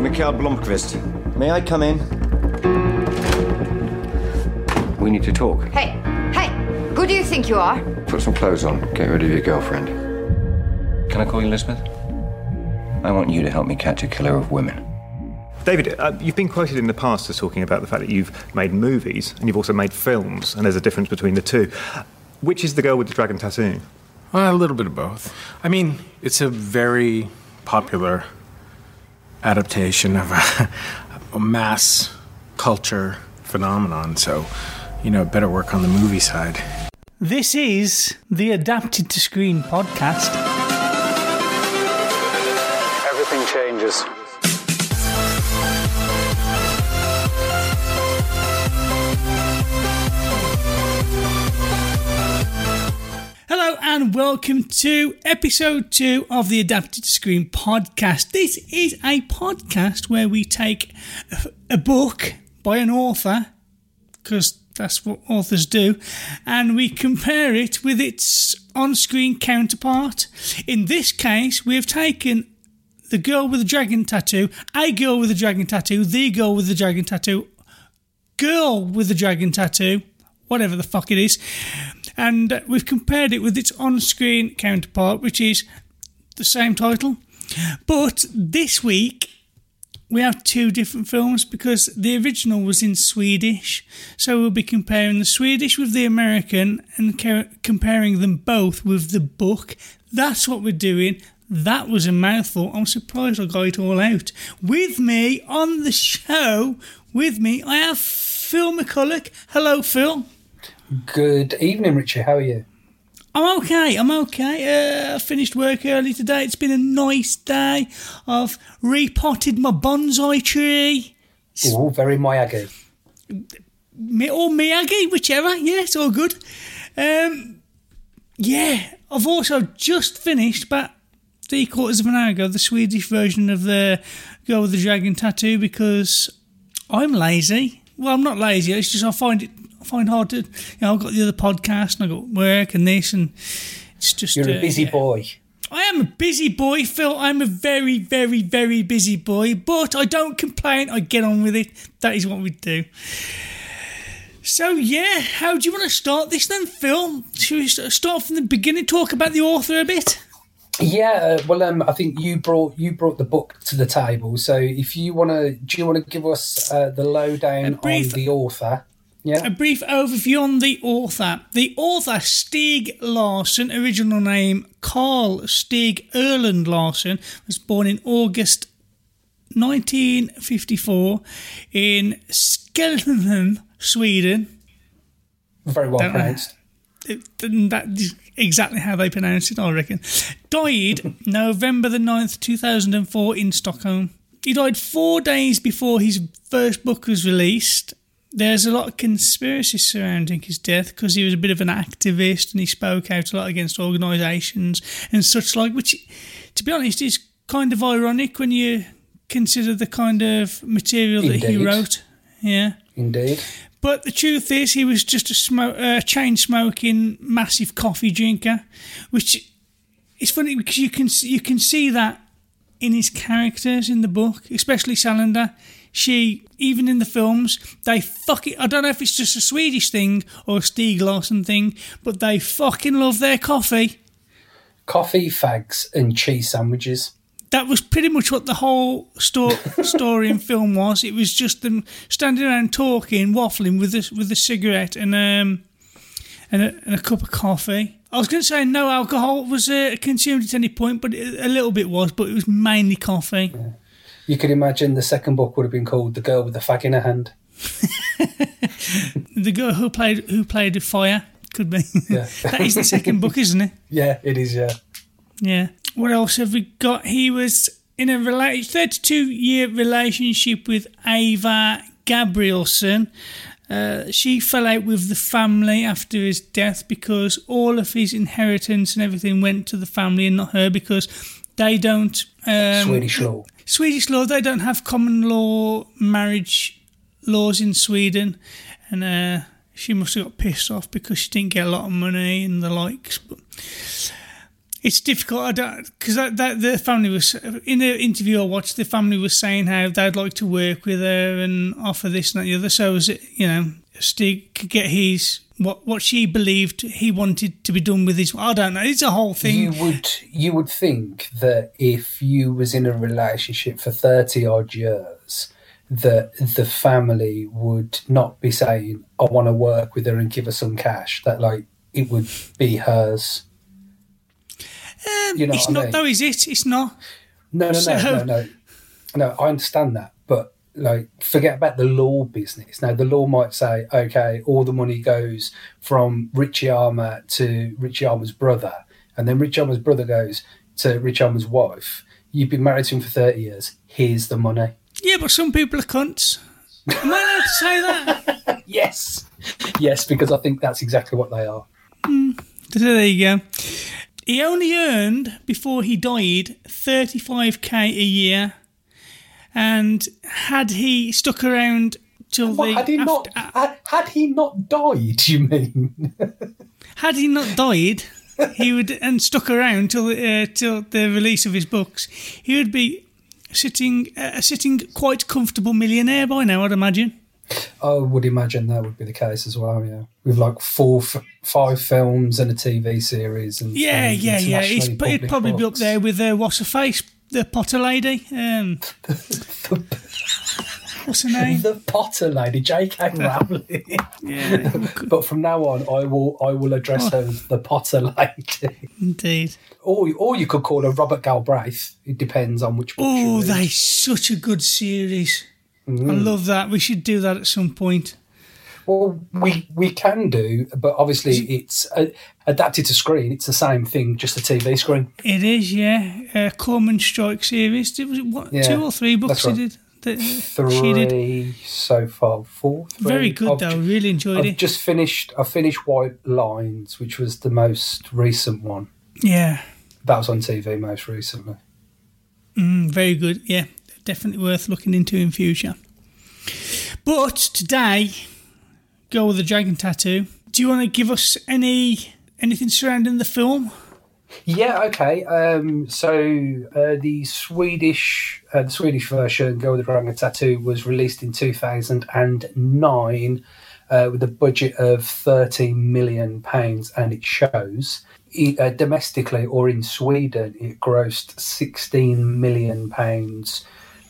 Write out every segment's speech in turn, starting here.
to Mikael Blomkvist. May I come in? We need to talk. Hey, hey, who do you think you are? Put some clothes on. Get rid of your girlfriend. Can I call you Elizabeth? I want you to help me catch a killer of women. David, uh, you've been quoted in the past as talking about the fact that you've made movies and you've also made films, and there's a difference between the two. Which is the girl with the dragon tattoo? Well, a little bit of both. I mean, it's a very popular adaptation of a, a mass culture phenomenon, so, you know, better work on the movie side. This is the Adapted to Screen podcast. Everything changes. And welcome to episode two of the Adapted to Screen podcast. This is a podcast where we take a- book by an author, because that's what authors do, and we compare it with its on screen counterpart. In this case, we have taken the girl with the dragon tattoo, a girl with the dragon tattoo, the girl with the dragon tattoo, girl with the dragon tattoo, whatever the fuck it is, and we've compared it with its on screen counterpart, which is the same title. But this week, we have two different films because the original was in Swedish. So we'll be comparing the Swedish with the American and comparing them both with the book. That's what we're doing. That was a mouthful. I'm surprised I got it all out. With me on the show, with me, I have Phil McCulloch. Hello, Phil. Good evening, Richard. How are you? I'm okay. I'm okay. Uh, I finished work early today. It's been a nice day. I've repotted my bonsai tree. Oh, very Miyagi. Mi- or Miyagi, whichever. Yeah, it's all good. Um, yeah, I've also just finished about three quarters of an hour ago the Swedish version of the Girl with the Dragon Tattoo because I'm lazy. Well, I'm not lazy. It's just I find it I find hard to. You know, I've got the other podcast and I've got work and this and it's just. You're uh, a busy yeah. boy. I am a busy boy, Phil. I'm a very, very, very busy boy, but I don't complain. I get on with it. That is what we do. So, yeah, how do you want to start this then, Phil? Should we start from the beginning, talk about the author a bit? Yeah. Uh, well, um, I think you brought you brought the book to the table. So, if you want to, do you want to give us uh, the lowdown brief- on the author? Yeah. A brief overview on the author. The author, Stieg Larsson, original name Carl Stig Erland Larsson, was born in August 1954 in Skelton, Sweden. very well don't pronounced. It- that is exactly how they pronounce it, I reckon. Died November the 9th, 2004 in Stockholm. He died four days before his first book was released. There's a lot of conspiracy surrounding his death because he was a bit of an activist and he spoke out a lot against organisations and such like, which, to be honest, is kind of ironic when you consider the kind of material that he wrote. Yeah. Indeed. But the truth is, he was just a smoke, uh, chain smoking, massive coffee drinker, which is funny because you can you can see that in his characters in the book, especially Salander. She, even in the films, they fuck it. I don't know if it's just a Swedish thing or a Stieg Larsson thing, but they fucking love their coffee. Coffee, fags, and cheese sandwiches. that was pretty much what the whole sto- story and film was. It was just them standing around talking, waffling with a, with a cigarette and um and a, and a cup of coffee. I was going to say no alcohol was uh, consumed at any point, but it, a little bit was, but it was mainly coffee. You could imagine the second book would have been called "The Girl with the Fag in Her Hand." The girl who played who played the fire could be. Yeah. that is the second book, isn't it? Yeah, it is. Yeah. Yeah. What else have we got? He was in a rela- 32 year relationship with Ava Gabrielsson. Uh, she fell out with the family after his death because all of his inheritance and everything went to the family and not her because they don't. Um, Swedish law. Swedish law, they don't have common law marriage laws in Sweden. And uh, she must have got pissed off because she didn't get a lot of money and the likes. But it's difficult. I don't because that, that the family was in the interview I watched. The family was saying how they'd like to work with her and offer this and that, the other. So was it you know Stieg could get his what what she believed he wanted to be done with his. I don't know. It's a whole thing. You would you would think that if you was in a relationship for thirty odd years, that the family would not be saying, "I want to work with her and give her some cash." That like it would be hers. Um, You know it's what I not mean? though, is it? It's not. No, no, no, So- no, no, no. I understand that, like, forget about the law business. Now, the law might say, okay, all the money goes from Ritchie Armour to Ritchie Armour's brother, and then Ritchie Armour's brother goes to Ritchie Armour's wife. You've been married to him for thirty years. Here's the money. Yeah, but some people are cunts. Am I allowed to say that? Yes, yes, because I think that's exactly what they are. Hmm. So there you go. He only earned before he died 35k a year, and had he stuck around till What, the had he after- not? Had, had he not died? You mean? had he not died, he would and stuck around till uh, till the release of his books, he would be sitting uh, a sitting quite comfortable millionaire by now, I'd imagine. I would imagine that would be the case as well. Yeah, with like four, f- five films and a TV series. And Yeah, and yeah, yeah. He'd published probably be up there with uh, what's her face, the Potter lady. Um, what's her name? The Potter lady, J.K. Rowling. Yeah, but from now on, I will I will address her as the Potter lady, indeed. or or you could call her Robert Galbraith. It depends on which Oh, they such a good series. I Mm. love that. We should do that at some point. Well, we we can do, but obviously it's uh, adapted to screen. It's the same thing, just a TV screen. It is, yeah. Uh, Cormoran Strike series. Did, was it what, Yeah, two or three books right. did? That, uh, she did. Three so far, four. Three. Very good, I've though. ju- really enjoyed I've it. just finished. I finished White Lines, which was the most recent one. yeah. That was on TV most recently. Mm, very good. Yeah. Definitely worth looking into in future. But today, girl with the dragon tattoo. Do you want to give us any anything surrounding the film? Yeah, okay. Um, so uh, the Swedish, uh, the Swedish version, Girl with the Dragon Tattoo, was released in two thousand and nine uh, with a budget of thirteen million pounds, and it shows. It, uh, domestically or in Sweden, it grossed sixteen million pounds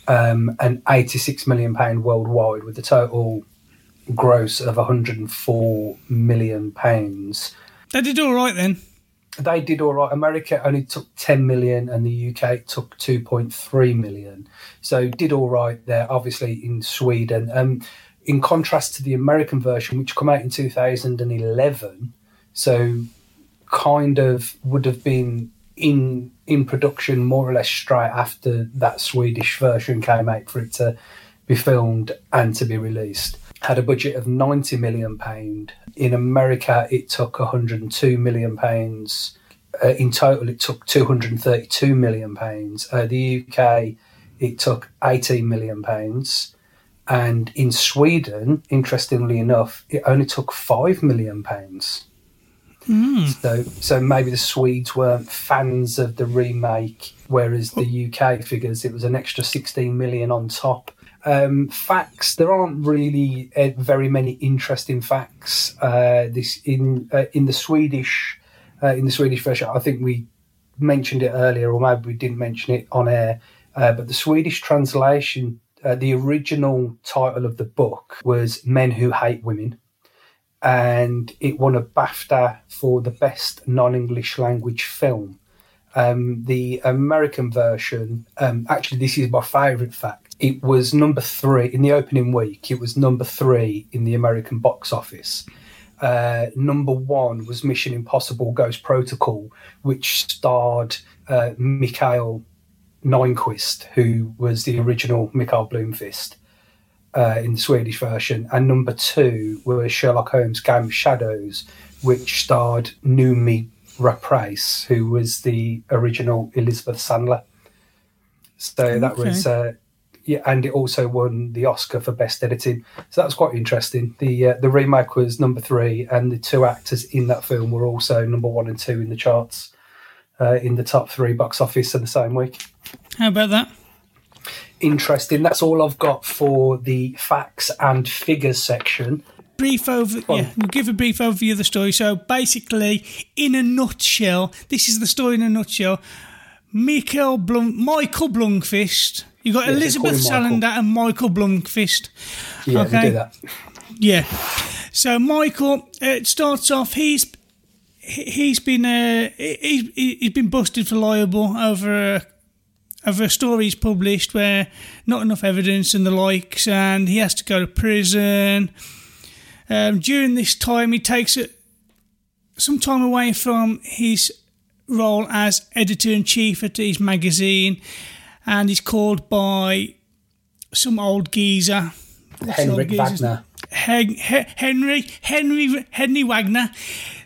um, and eighty-six million pound worldwide, with the total gross of one hundred and four million pounds They did all right then. they did all right. America only took 10 million and the UK took 2.3 million. So did all right there, obviously in Sweden. Um, in contrast to the American version, which came out in 2011, so kind of would have been in in production more or less straight after that Swedish version came out for it to be filmed and to be released. Had a budget of 90 million pound. In America, it took 102 million pounds. Uh, in total, it took 232 million pounds. Uh, the UK, it took 18 million pounds. And in Sweden, interestingly enough, it only took 5 million pounds. So, so maybe the Swedes weren't fans of the remake, whereas the UK figures it was an extra 16 million on top. Um, facts there aren't really uh, very many interesting facts. Uh, this in uh, in the Swedish uh, in the Swedish version, I think we mentioned it earlier, or maybe we didn't mention it on air. Uh, but the Swedish translation, uh, the original title of the book was "Men Who Hate Women." and it won a BAFTA for the best non-English language film. Um, the American version, um, actually, this is my favourite fact. It was number three in the opening week. It was number three in the American box office. Uh, number one was Mission Impossible: Ghost Protocol, which starred uh, Michael Nyqvist, who was the original Mikael Blomkvist uh, in the Swedish version, and number two was Sherlock Holmes: Game of Shadows, which starred Noomi Rapace, who was the original Elizabeth Salander. So that was. Uh, yeah, and it also won the Oscar for best editing. So that was quite interesting. The uh, the remake was number three, and the two actors in that film were also number one and two in the charts. uh, in the top three box office in the same week. How about that? Interesting. That's all I've got for the facts and figures section. Brief over yeah we'll give a brief overview of the story. So basically in a nutshell this is the story in a nutshell. Michael Blum, Michael Blomkvist. You got Elizabeth Salander and Michael Blomkvist. Yeah, Okay. do that. yeah. So Michael uh, it starts off he's he- he's been uh, he, he- he's been busted for libel over a over a story he's published where not enough evidence and the likes, and he has to go to prison. Um, during this time, he takes a, some time away from his role as editor in chief at his magazine, and he's called by some old geezer. Henrik Wagner. Hen- Hen- Henry Henry Henry Wagner.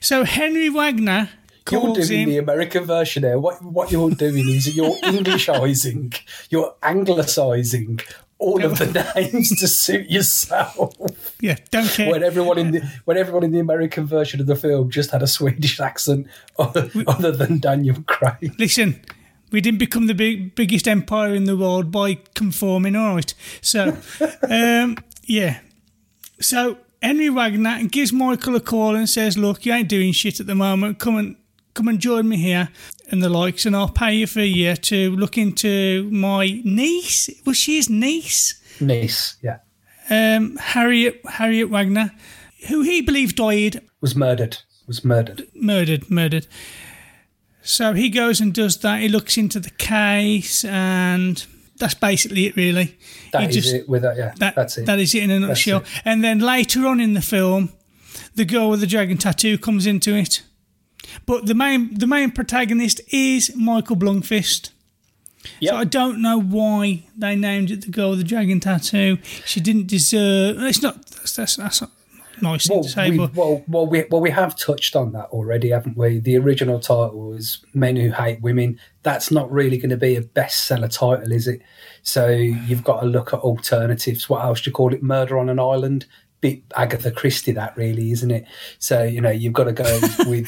So Henry Wagner You're doing him. the American version there. What what you're doing is you're Englishizing, you're anglicising all of the names to suit yourself. yeah, don't care. When everyone in the when everyone in the American version of the film just had a Swedish accent other, other than Daniel Craig. Listen, we didn't become the big, biggest empire in the world by conforming, all right? So, um, yeah. So, Henry Wagner gives Michael a call and says, Look, you ain't doing shit at the moment. Come and come and join me here and the likes, and I'll pay you for a year to look into my niece. Was she his niece? Nice, yeah, Um, Harriet Harriet Wagner, who he believed died was murdered. Was murdered. murdered, murdered. So he goes and does that. He looks into the case, and that's basically it, really. That is just, it. With that, yeah, That, that's it. That is it in a nutshell. And then later on in the film, the girl with the dragon tattoo comes into it. But the main the main protagonist is Michael Blomkvist. Yep. So I don't know why they named it the girl with the dragon tattoo. She didn't deserve. It's not. That's, that's, that's not nice Well, to say, we, but well, well, we, well, we have touched on that already, haven't we? The original title was Men Who Hate Women. That's not really going to be a bestseller title, is it? So you've got to look at alternatives. What else do you call it? Murder on an Island? Bit Agatha Christie, that really, isn't it? So you know you've got to go with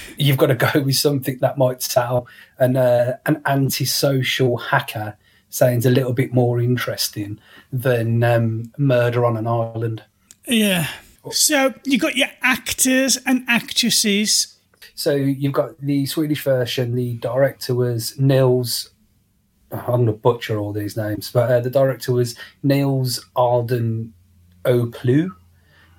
you've got to go with something that might sell. And uh, an antisocial hacker sounds a little bit more interesting than um, Murder on an Island. yeah. So you got your actors and actresses. So you've got the Swedish version. The director was Niels. I'm going to butcher all these names, but uh, the director was Niels Arden Oplev.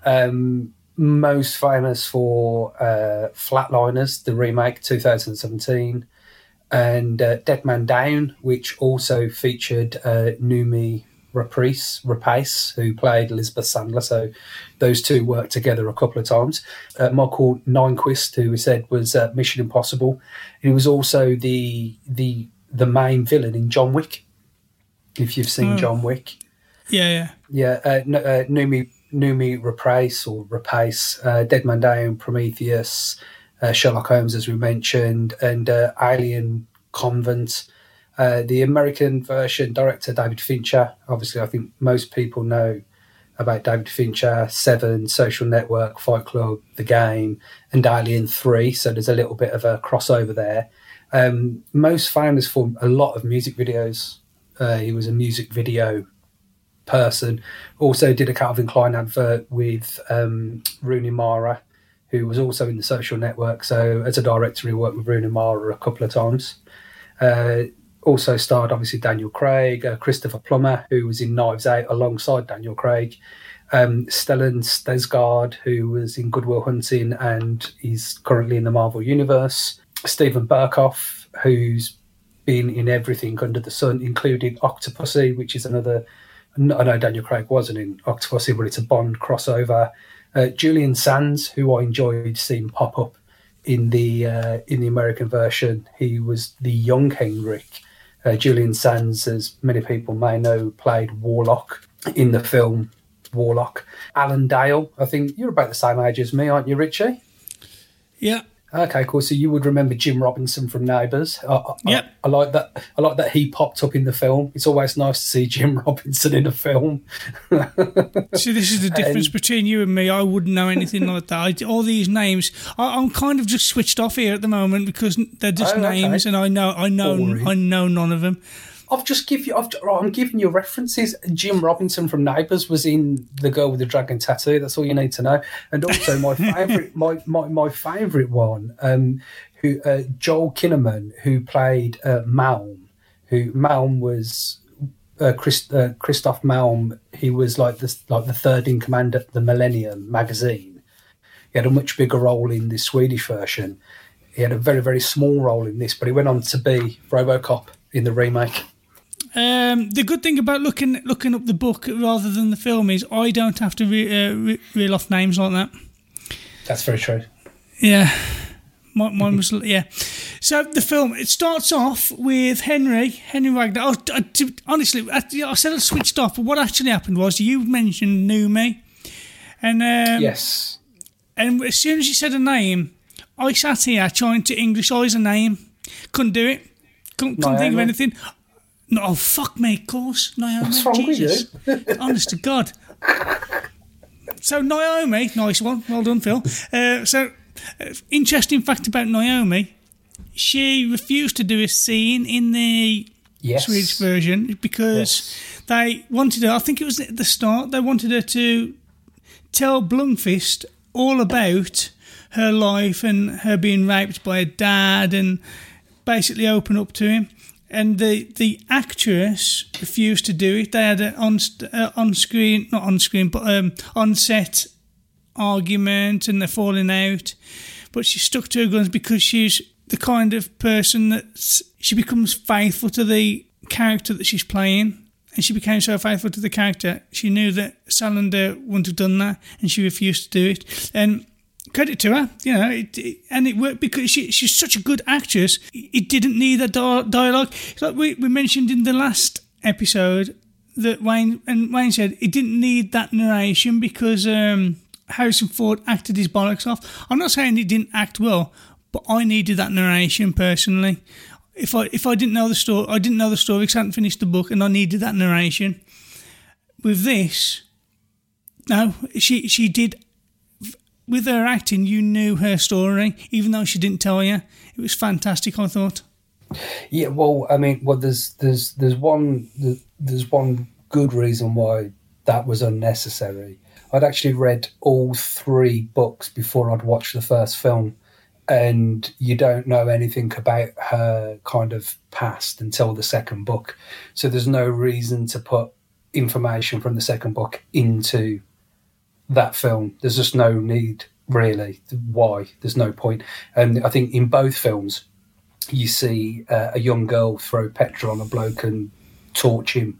Um, most famous for uh, Flatliners, the remake 2017, and uh, Dead Man Down, which also featured uh, Noomi Rapace, Rapace, who played Elizabeth Salander. So those two worked together a couple of times. Uh, Michael Nyqvist, who we said was uh, Mission Impossible, he was also the the the main villain in John Wick. If you've seen John Wick, Yeah, yeah. yeah, uh, uh, Noomi Noomi Rapace or Rapace, uh, Dead Man Down, Prometheus, uh, Sherlock Holmes, as we mentioned, and uh, Alien Covenant. Uh, the American version, director David Fincher. Obviously, I think most people know about David Fincher, Seven, Social Network, Fight Club, The Game, and Alien 3. So there's a little bit of a crossover there. Um, most famous for a lot of music videos. Uh, he was a music video person. Also did a Calvin Klein advert with um, Rooney Mara, who was also in the social network. So as a director, he worked with Rooney Mara a couple of times. Uh, also starred obviously Daniel Craig, uh, Christopher Plummer, who was in Knives Out alongside Daniel Craig, um, Stellan Skarsgård, who was in Goodwill Hunting and he's currently in the Marvel Universe, Steven Berkoff, who's been in everything under the sun, including Octopussy, which is another. I know Daniel Craig wasn't in Octopussy, but it's a Bond crossover. Uh, Julian Sands, who I enjoyed seeing pop up in the uh, in the American version, he was the young Henrik. Uh, Julian Sands, as many people may know, played Warlock in the film Warlock. Alan Dale, I think you're about the same age as me, aren't you, Ritchie? Yeah. Okay, cool. So you would remember Jim Robinson from Neighbours. I, I, Yep. I, I like that. I like that he popped up in the film. It's always nice to see Jim Robinson in a film. See, this is the difference And- between you and me. I wouldn't know anything like that. I, all these names, I, I'm kind of just switched off here at the moment because they're just Oh, okay. names, and I know, I know, Boring. I know none of them. I've just give you. I've, I'm giving you references. Jim Robinson from Neighbours was in The Girl with the Dragon Tattoo. That's all you need to know. And also my favourite, my, my my favourite one, um, who uh, Joel Kinnaman, who played uh, Malm. Who Malm was uh, Chris, uh, Christoph Malm. He was like the like the third in command at the Millennium magazine. He had a much bigger role in the Swedish version. He had a very very small role in this, but he went on to be RoboCop in the remake. Um, the good thing about looking looking up the book rather than the film is I don't have to re- uh, re- reel off names like that. That's very true. Yeah, mine, mine was yeah. So the film it starts off with Henry Henry Wagner. Oh, I, to- honestly, I, I said I switched off, but what actually happened was you mentioned Noomi, and um, yes. and as soon as you said a name, I sat here trying to Englishize a name, couldn't do it, couldn't, couldn't think of anything. No, oh fuck me, of course, Naomi. What's wrong with Jesus, honest to God. So Naomi, nice one, well done, Phil. Uh, so, uh, interesting fact about Naomi, she refused to do a scene in the Yes. Swedish version because they wanted her. I think it was at the start. They wanted her to tell Blomkvist all about her life and her being raped by a dad, and basically open up to him. And the the actress refused to do it. They had an on uh, on screen, not on screen, but um, on set argument, and they're falling out. But she stuck to her guns because she's the kind of person that she becomes faithful to the character that she's playing. And she became so faithful to the character, she knew that Salander wouldn't have done that, and she refused to do it. And credit to her, you know, it, it- and it worked because she, she's such a good actress. It didn't need a dialogue. It's like we, we mentioned in the last episode that Wayne and Wayne said it didn't need that narration because um, Harrison Ford acted his bollocks off. I'm not saying he didn't act well, but I needed that narration personally. If I if I didn't know the story, I didn't know the story because I hadn't finished the book, and I needed that narration. With this, no, she she did. With her acting, you knew her story, even though she didn't tell you. It was fantastic. I thought. Yeah. Well, I mean, well, there's there's there's one there's one good reason why that was unnecessary. I'd actually read all three books before I'd watched the first film, and you don't know anything about her kind of past until the second book. So there's no reason to put information from the second book into that film. There's just no need, really. Why? There's no point. And I think in both films, you see uh, a young girl throw petrol on a bloke and torch him.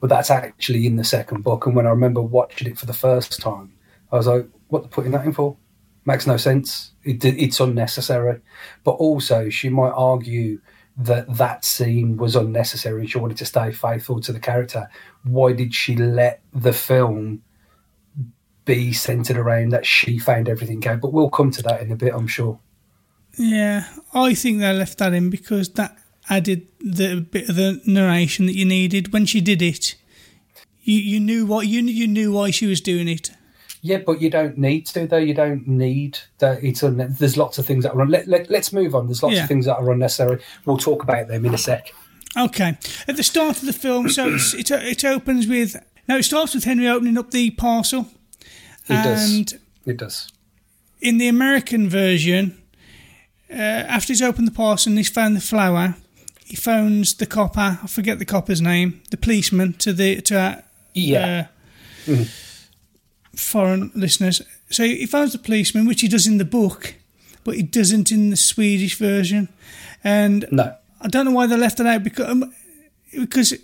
But that's actually in the second book. And when I remember watching it for the first time, I was like, what they're putting that in for? Makes no sense. It, it's unnecessary. But also, she might argue that that scene was unnecessary and she wanted to stay faithful to the character. Why did she let the film be centered around that she found everything out? But we'll come to that in a bit, I'm sure. Yeah, I think they left that in because that added the bit of the narration that you needed when she did it. You you knew what you you knew why she was doing it. Yeah, but you don't need to, though. You don't need that. It's un- there's lots of things that are. Un- let, let, let's move on. There's lots Yeah. of things that are unnecessary. We'll talk about them in a sec. Okay, at the start of the film, so it's, it it opens with no, it starts with Henry opening up the parcel, It and does. It does. in the American version, uh, after he's opened the parcel and he's found the flower, he phones the copper. I forget the copper's name. The policeman to the to our, Yeah. uh, foreign listeners. So he phones the policeman, which he does in the book, but he doesn't in the Swedish version. And no. I don't know why they left it out because um, because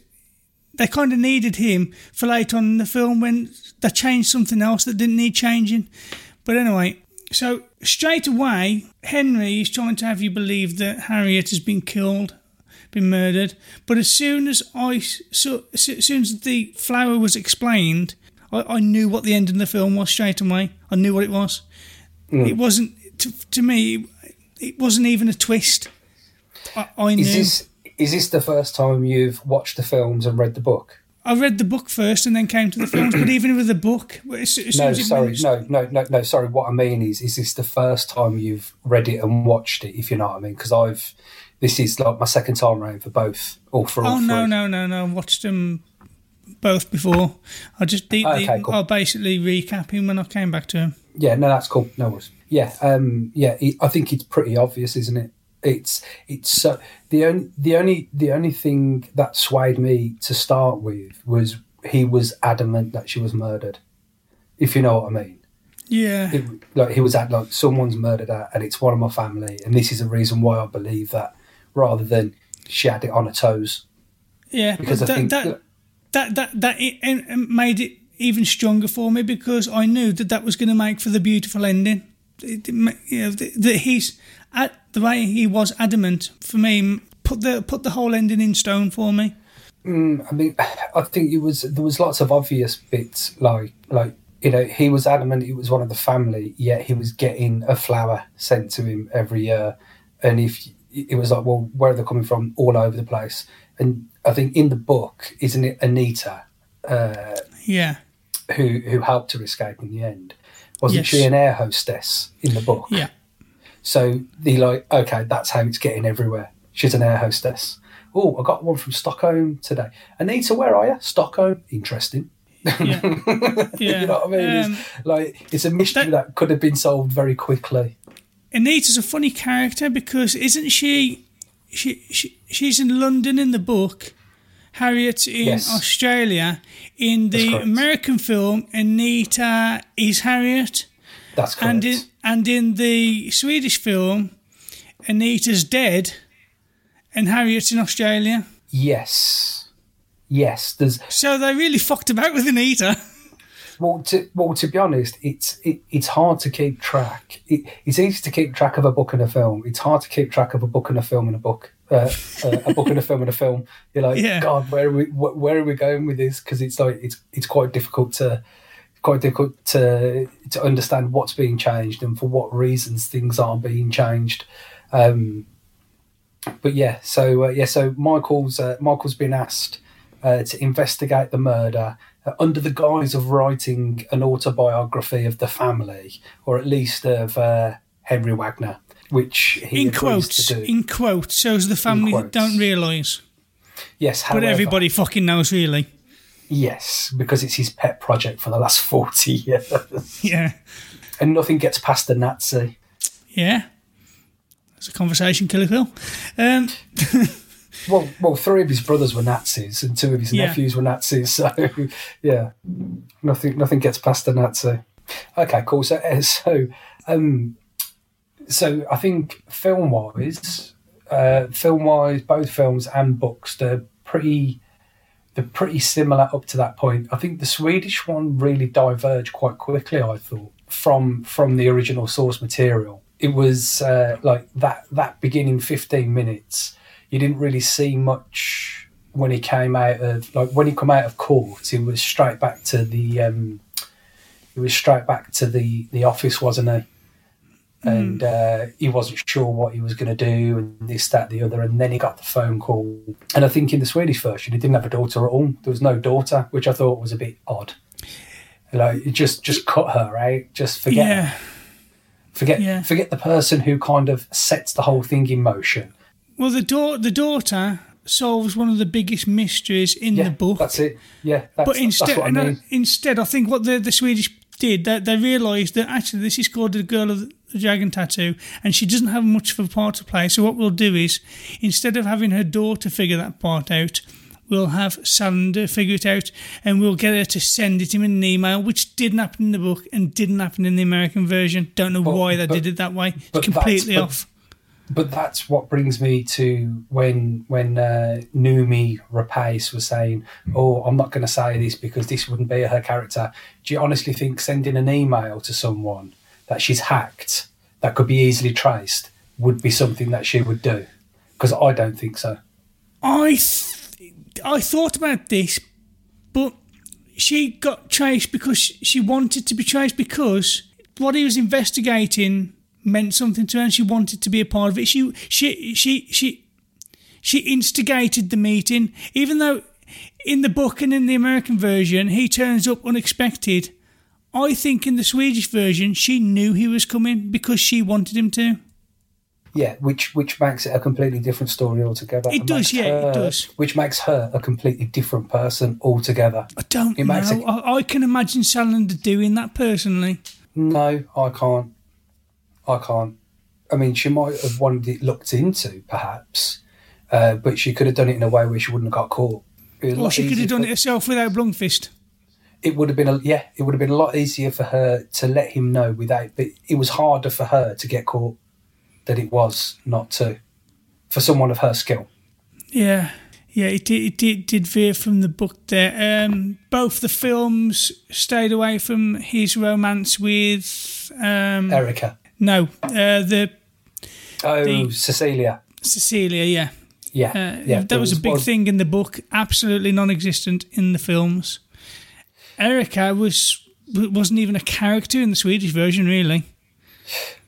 they kind of needed him for later on in the film when they changed something else that didn't need changing. But anyway, so straight away, Henry is trying to have you believe that Harriet has been killed, been murdered. But as soon as I so as soon as the flower was explained, I, I knew what the end of the film was straight away. I knew what it was. Hmm. It wasn't to, to me. it wasn't even a twist. I, I knew. Is this is this the first time you've watched the films and read the book? I read the book first and then came to the films, but even with the book, as, as No, sorry, no, no, no, no. Sorry, what I mean is, is this the first time you've read it and watched it? If you know what I mean, because I've this is like my second time round for both, or for all Oh three. no, no, no, no! I watched them both before. I just the, Okay, the, cool. I'll basically recap him when I came back to him. Yeah, no, that's cool. No worries. Yeah, um, yeah. I think it's pretty obvious, isn't it? It's it's so the only the only the only thing that swayed me to start with was he was adamant that she was murdered. If you know what I mean. Yeah, it, like he was at like someone's murdered her and it's one of my family and this is the reason why I believe that rather than she had it on her toes yeah. because but I that, think that that that that it, made it even stronger for me because I knew that that was going to make for the beautiful ending. It, you know, that that he's at the way he was adamant for me put the put the whole ending in stone for me. Mm, I mean I think it was there was lots of obvious bits like like you know he was adamant it was one of the family yet he was getting a flower sent to him every year. And if it was like well where are they coming from? All over the place. And I think in the book isn't it Anita uh, Yeah, who who helped her escape in the end? Wasn't Yes. she an air hostess in the book? Yeah, So the like, okay, that's how it's getting everywhere. She's an air hostess. Oh, I got one from Stockholm today. Anita, where are you? Stockholm. Interesting. yeah, yeah. You know what I mean? Um, it's like it's a mystery that- that, could have been solved very quickly. Anita's a funny character because isn't she? She, she she's in London in the book. Harriet in Yes. Australia. In the. American film, Anita is Harriet, That's correct. and in and in the Swedish film, Anita's dead, and Harriet's in Australia. yes, yes. There's So they really fucked about with Anita. well, to well to be honest, it's it, it's hard to keep track. It, it's easy to keep track of a book and a film. It's hard to keep track of a book and a film and a book. Uh, uh, a book and a film and a film. You're like, Yeah. God, where are we? Wh- where are we going with this? Because it's like it's it's quite difficult to quite difficult to to understand what's being changed and for what reasons things are being changed. Um, but yeah, so uh, yeah, so Michael's uh, Michael's been asked uh, to investigate the murder uh, under the guise of writing an autobiography of the family, or at least of uh, Henry Wagner, which he In quotes, to do. in quotes, shows the family that don't realise, yes, but everybody fucking knows really. Yes, because it's his pet project for the last forty years, Yeah, and nothing gets past the Nazi. yeah. It's a conversation killer, Phil. Um, Well, well, three of his brothers were Nazis, and two of his Yeah. nephews were Nazis. So, yeah, nothing, nothing gets past the Nazi. Okay, cool. So, uh, so, um, so I think film wise, uh, film wise, both films and books, they're pretty, they're pretty similar up to that point. I think the Swedish one really diverged quite quickly. I thought from from the original source material. It was uh, like that that beginning fifteen minutes. You didn't really see much when he came out of like when he come out of court. He was straight back to the um, he was straight back to the the office, wasn't he? And uh, he wasn't sure what he was going to do, and this, that, the other. And then he got the phone call. And I think in the Swedish version, he didn't have a daughter at all. There was no daughter, which I thought was a bit odd. Like, it just just cut her out. Just forget yeah. Forget Yeah. forget the person who kind of sets the whole thing in motion. Well, the da- the daughter solves one of the biggest mysteries in Yeah, the book. that's it. Yeah, that's, but instead, I mean. instead, I think what the, the Swedish did that they realised that actually this is called the girl of the dragon tattoo, and she doesn't have much of a part to play. So what we'll do is, instead of having her daughter figure that part out, we'll have Sander figure it out, and we'll get her to send it him in an email, which didn't happen in the book and didn't happen in the American version. Don't know But- why they but- did it that way. It's but completely that's- off. But that's what brings me to when when uh, Noomi Rapace was saying, "Oh, I'm not going to say this because this wouldn't be her character." Do you honestly think sending an email to someone that she's hacked that could be easily traced would be something that she would do? Because I don't think so. I th- I thought about this, but she got traced because she wanted to be traced because what he was investigating meant something to her and she wanted to be a part of it. She she she she she instigated the meeting, even though in the book and in the American version he turns up unexpected. I think in the Swedish version she knew he was coming because she wanted him to. Yeah, which which makes it a completely different story altogether. It does, yeah, it does. Which makes her a completely different person altogether. I don't It know. makes it- I, I can imagine Salander doing that personally. No, I can't. I can't. I mean, she might have wanted it looked into, perhaps, uh, but she could have done it in a way where she wouldn't have got caught. It was a Or she could have done for- it herself without Blomkvist. It would have been a yeah. It would have been a lot easier for her to let him know without. But it was harder for her to get caught than it was not to. For someone of her skill, Yeah, yeah, it did, it did, did veer from the book there. Um, both the films stayed away from his romance with um, Erica. no, uh, the Oh, The- Cecilia. Cecilia. Yeah, Yeah, uh, yeah. that there was a big was- thing in the book. Absolutely non-existent in the films. Erica was wasn't even a character in the Swedish version, really.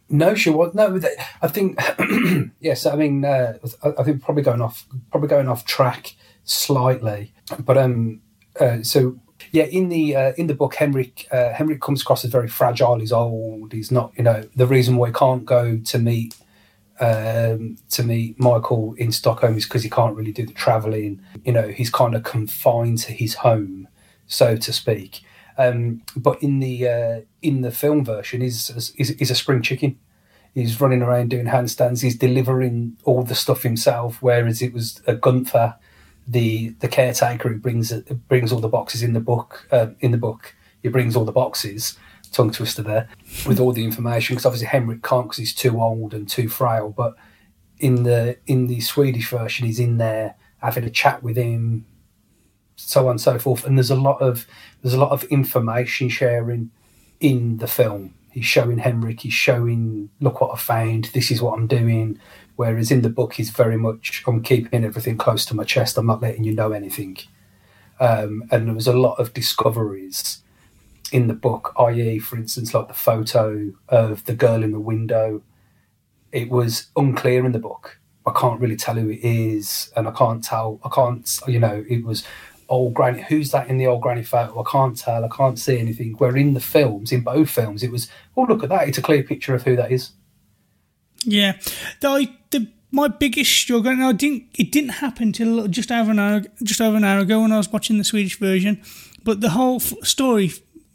No, she was no. I think yes. I mean, uh, I think probably going off, probably going off track slightly. But um, uh, so yeah, in the uh, in the book, Henrik uh, Henrik comes across as very fragile. He's old. He's not. You know, the reason why he can't go to meet um, to meet Michael in Stockholm is because he can't really do the travelling. You know, he's kind of confined to his home, so to speak. Um, but in the uh, in the film version, he's he's a spring chicken. He's running around doing handstands. He's delivering all the stuff himself. Whereas it was a Gunther, the the caretaker, who brings brings all the boxes in the book. Uh, in the book, he brings all the boxes. Tongue twister there with all the information because obviously Henrik can't because he's too old and too frail. But in the in the Swedish version, he's in there having a chat with him, so on and so forth. And there's a lot of there's a lot of information sharing in the film. He's showing Henrik, he's showing, look what I found, this is what I'm doing. Whereas in the book, he's very much, I'm keeping everything close to my chest, I'm not letting you know anything. Um, and there was a lot of discoveries in the book, i.e., for instance, like the photo of the girl in the window. It was unclear in the book. I can't really tell who it is, and I can't tell. I can't, you know, it was old granny. Who's that in the old granny photo? I can't tell. I can't see anything. Where in the films, in both films, it was, oh look at that. It's a clear picture of who that is. Yeah, the, the my biggest struggle, and I didn't. It didn't happen till just over an hour, just over an hour ago when I was watching the Swedish version. But the whole f- story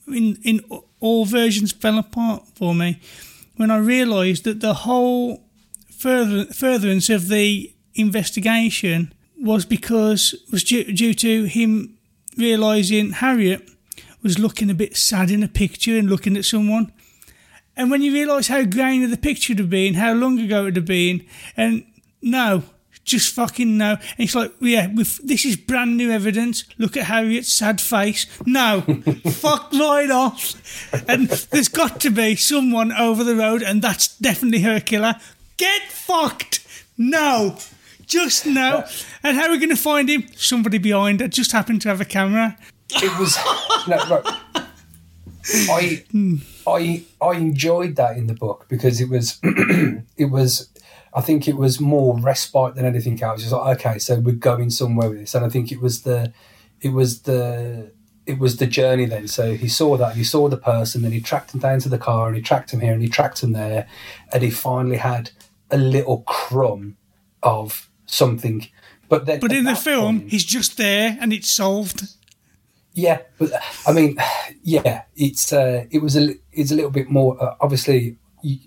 in in all versions fell apart for me when I realised that the whole further furtherance of the investigation was because was due, due to him realising Harriet was looking a bit sad in a picture and looking at someone. And when you realise how grainy the picture would have been, how long ago it would have been, and no, just fucking no. And it's like, yeah, this is brand new evidence. Look at Harriet's sad face. No, fuck right off. And there's got to be someone over the road, and that's definitely her killer. Get fucked. No. Just now. And how are we going to find him? Somebody behind her just happened to have a camera. It was no. I I I enjoyed that in the book because it was it was I think it was more respite than anything else. It's like okay, so we're going somewhere with this, and I think it was the it was the it was the journey then. So he saw that and he saw the person, then he tracked him down to the car and he tracked him here and he tracked him there, and he finally had a little crumb of something. But then, But in the film, point- he's just there and it's solved. yeah, but I mean, yeah, it's uh, it was a it's a little bit more. Uh, obviously, you,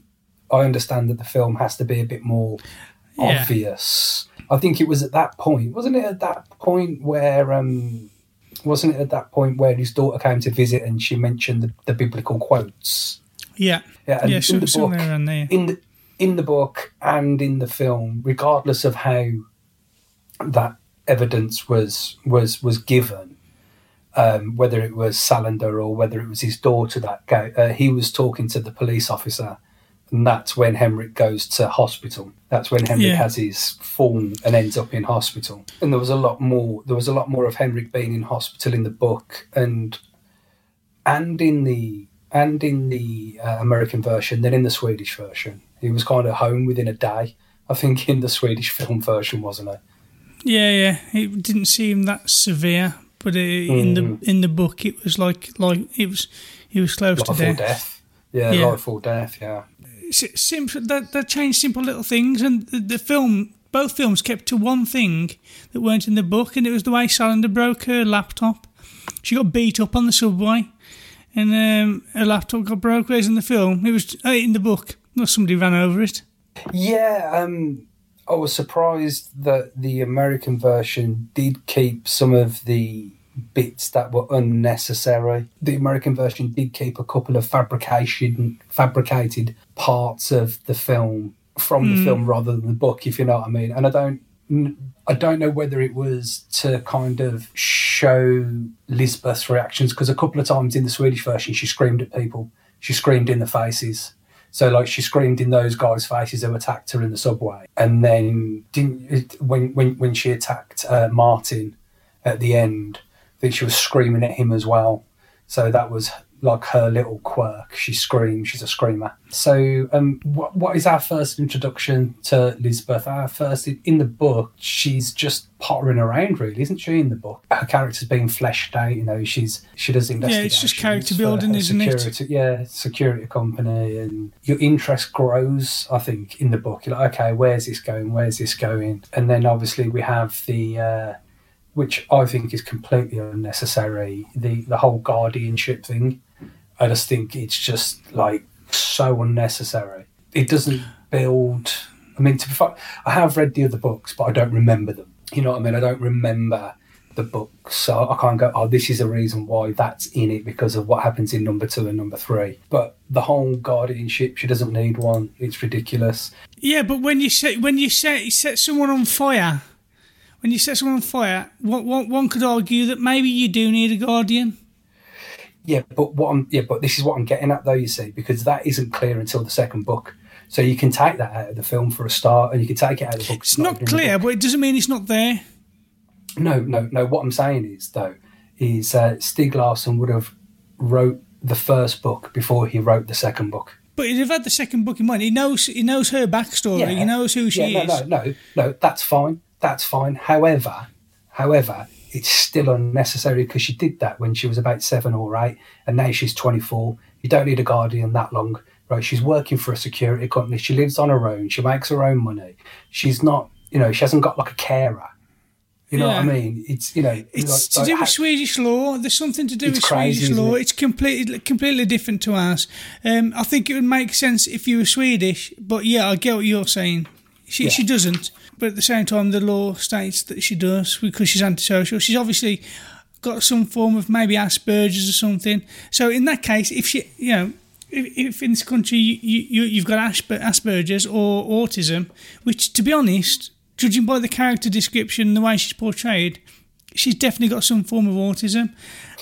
I understand that the film has to be a bit more Yeah. obvious. I think it was at that point, wasn't it? At that point where um, wasn't it at that point where his daughter came to visit and she mentioned the, the biblical quotes? Yeah. Yeah, and yeah, in the book- in the in the book and in the film, regardless of how that evidence was was was given, um, whether it was Salander or whether it was his daughter that go, uh, he was talking to the police officer, and that's when Henrik goes to hospital. That's when Henrik Yeah. has his fall and ends up in hospital. And there was a lot more. There was a lot more of Henrik being in hospital in the book and and in the and in the uh, American version than in the Swedish version. He was kind of home within a day. I think in the Swedish film version, wasn't it? Yeah, yeah. It didn't seem that severe, but uh, in the Mm. in the book, it was like like it was he was close Life to death. death. Yeah, Yeah. life or death. Yeah. Simple that that changed simple little things, and the, the film both films kept to one thing that weren't in the book, and it was the way Salander broke her laptop. She got beat up on the subway, and um, her laptop got broke. Whereas in the film, it was uh, in the book. Well, somebody ran over it. Yeah, um, I was surprised that the American version did keep some of the bits that were unnecessary. The American version did keep a couple of fabrication fabricated parts of the film from the film rather than the book, if you know what I mean. And I don't I don't know whether it was to kind of show Lisbeth's reactions because a couple of times in the Swedish version she screamed at people. She screamed in the faces. So like she screamed in those guys' faces who attacked her in the subway, and then didn't when when when she attacked uh, Martin at the end, I think she was screaming at him as well. So that was like her little quirk. She screams. She's a screamer. So um, what what is our first introduction to Lisbeth? Our first in the book, she's just pottering around, really, isn't she? In the book, her character's being fleshed out. You know, she's she does Yeah, it's just character building, isn't it? Yeah, security company, and your interest grows. I think in the book, you're like, okay, where's this going? Where's this going? And then obviously we have the. Uh, which I think is completely unnecessary. The the whole guardianship thing. I just think it's just like so unnecessary. It doesn't build. I mean, to be fair, I have read the other books, but I don't remember them. You know what I mean? I don't remember the books, so I can't go. Oh, this is a reason why that's in it because of what happens in number two and number three. But the whole guardianship, she doesn't need one. It's ridiculous. Yeah, but when you set when you set you set someone on fire, when you set someone on fire, one, one, one could argue that maybe you do need a guardian. Yeah, but what I'm yeah, but this is what I'm getting at though. You see, because that isn't clear until the second book. So you can take that out of the film for a start, and you can take it out of the book. It's not clear, but it doesn't mean it's not there. No, no, no. What I'm saying is though, is uh, Stieg Larsson would have wrote the first book before he wrote the second book. But he'd have had the second book in mind. He knows he knows her backstory. He knows who she yeah, is. No, no, no, no. That's fine. That's fine. However, however, it's still unnecessary because she did that when she was about seven or eight, and now she's 24. You don't need a guardian that long, right? She's working for a security company. She lives on her own. She makes her own money. She's not, you know, she hasn't got like a carer. You know what I mean? It's you know, It's like- to do ha- with Swedish law. There's something to do with crazy, Swedish law. it? It's completely completely different to ours. Um, I think it would make sense if you were Swedish, but yeah, I get what you're saying. She Yeah. she doesn't, but at the same time, the law states that she does because she's antisocial. She's obviously got some form of maybe Asperger's or something. So in that case, if she, you know. If, if in this country you, you, you've got Asper- Asperger's or autism, which, to be honest, judging by the character description the way she's portrayed, she's definitely got some form of autism.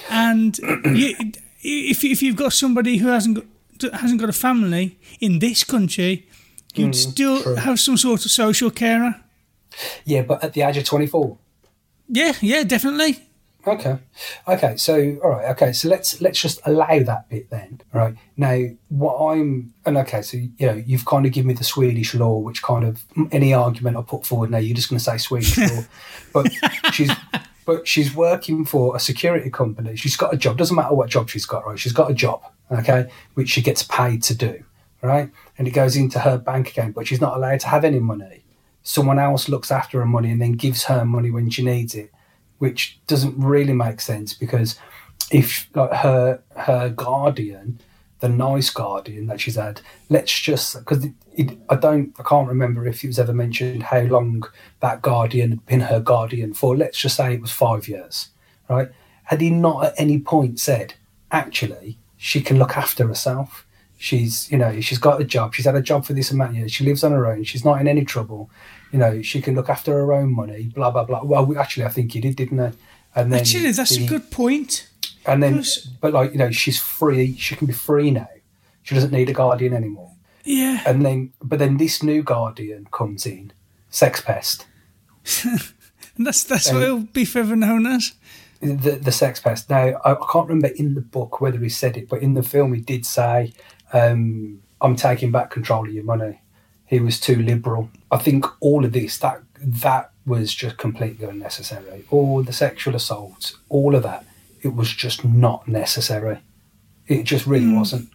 And you, if if you've got somebody who hasn't got hasn't got a family in this country, you'd mm, still have some sort of social carer. yeah, but at the age of 24. Yeah, yeah, definitely. Okay. Okay. So, all right. Okay. So let's let's just allow that bit then. All right. Now, what I'm and okay. So you know, you've kind of given me the Swedish law, which kind of any argument I put forward now, you're just going to say Swedish law, but she's but she's working for a security company. She's got a job. Doesn't matter what job she's got. Right. She's got a job. Okay, which she gets paid to do. Right, and it goes into her bank account, but she's not allowed to have any money. Someone else looks after her money and then gives her money when she needs it which doesn't really make sense because if like her her guardian the nice guardian that she's had let's just because i don't i can't remember if it was ever mentioned how long that guardian had been her guardian for. Let's just say it was five years right? Had he not at any point said actually she can look after herself she's you know she's got a job. She's had a job for this amount of years. She lives on her own. She's not in any trouble. You know she can look after her own money blah blah blah. Well we, actually i think he did didn't he? And then Actually, that's the- a good point. and then because- but like you know she's free. She can be free now. She doesn't need a guardian anymore. Yeah, and then but then this new guardian comes in sex pest. And that's that's Um, what it'll be forever known as. the the sex pest. Now I, I can't remember in the book whether he said it, but in the film he did say, um, "I'm taking back control of your money." He was too liberal. I think all of this that that was just completely unnecessary. All the sexual assaults, all of that, it was just not necessary. It just really wasn't.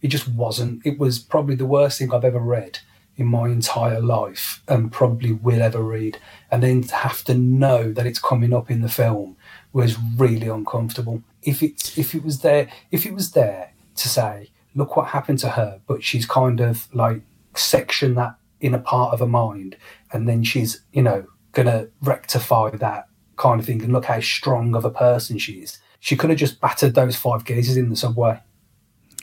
It just wasn't. It was probably the worst thing I've ever read in my entire life and probably will ever read. And then to have to know that it's coming up in the film was really uncomfortable. If it's if it was there if it was there to say, look what happened to her, but she's kind of like section that in a part of her mind and then she's, you know, gonna rectify that kind of thing and look how strong of a person she is. She could have just battered those five geezers in the subway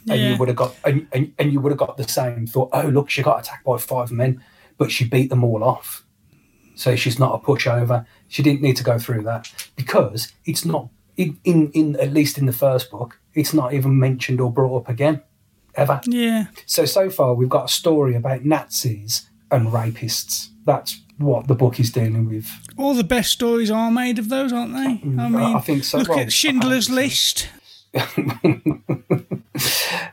and you would have got and, and, and you would have got the same thought. Oh, look, she got attacked by five men, but she beat them all off. So she's not a pushover. She didn't need to go through that because it's not in, in in at least in the first book. It's not even mentioned or brought up again, ever. Yeah. So so far we've got a story about Nazis and rapists. That's what the book is dealing with. All the best stories are made of those, aren't they? I mean, Mm, I think so. Look Well, at Schindler's List.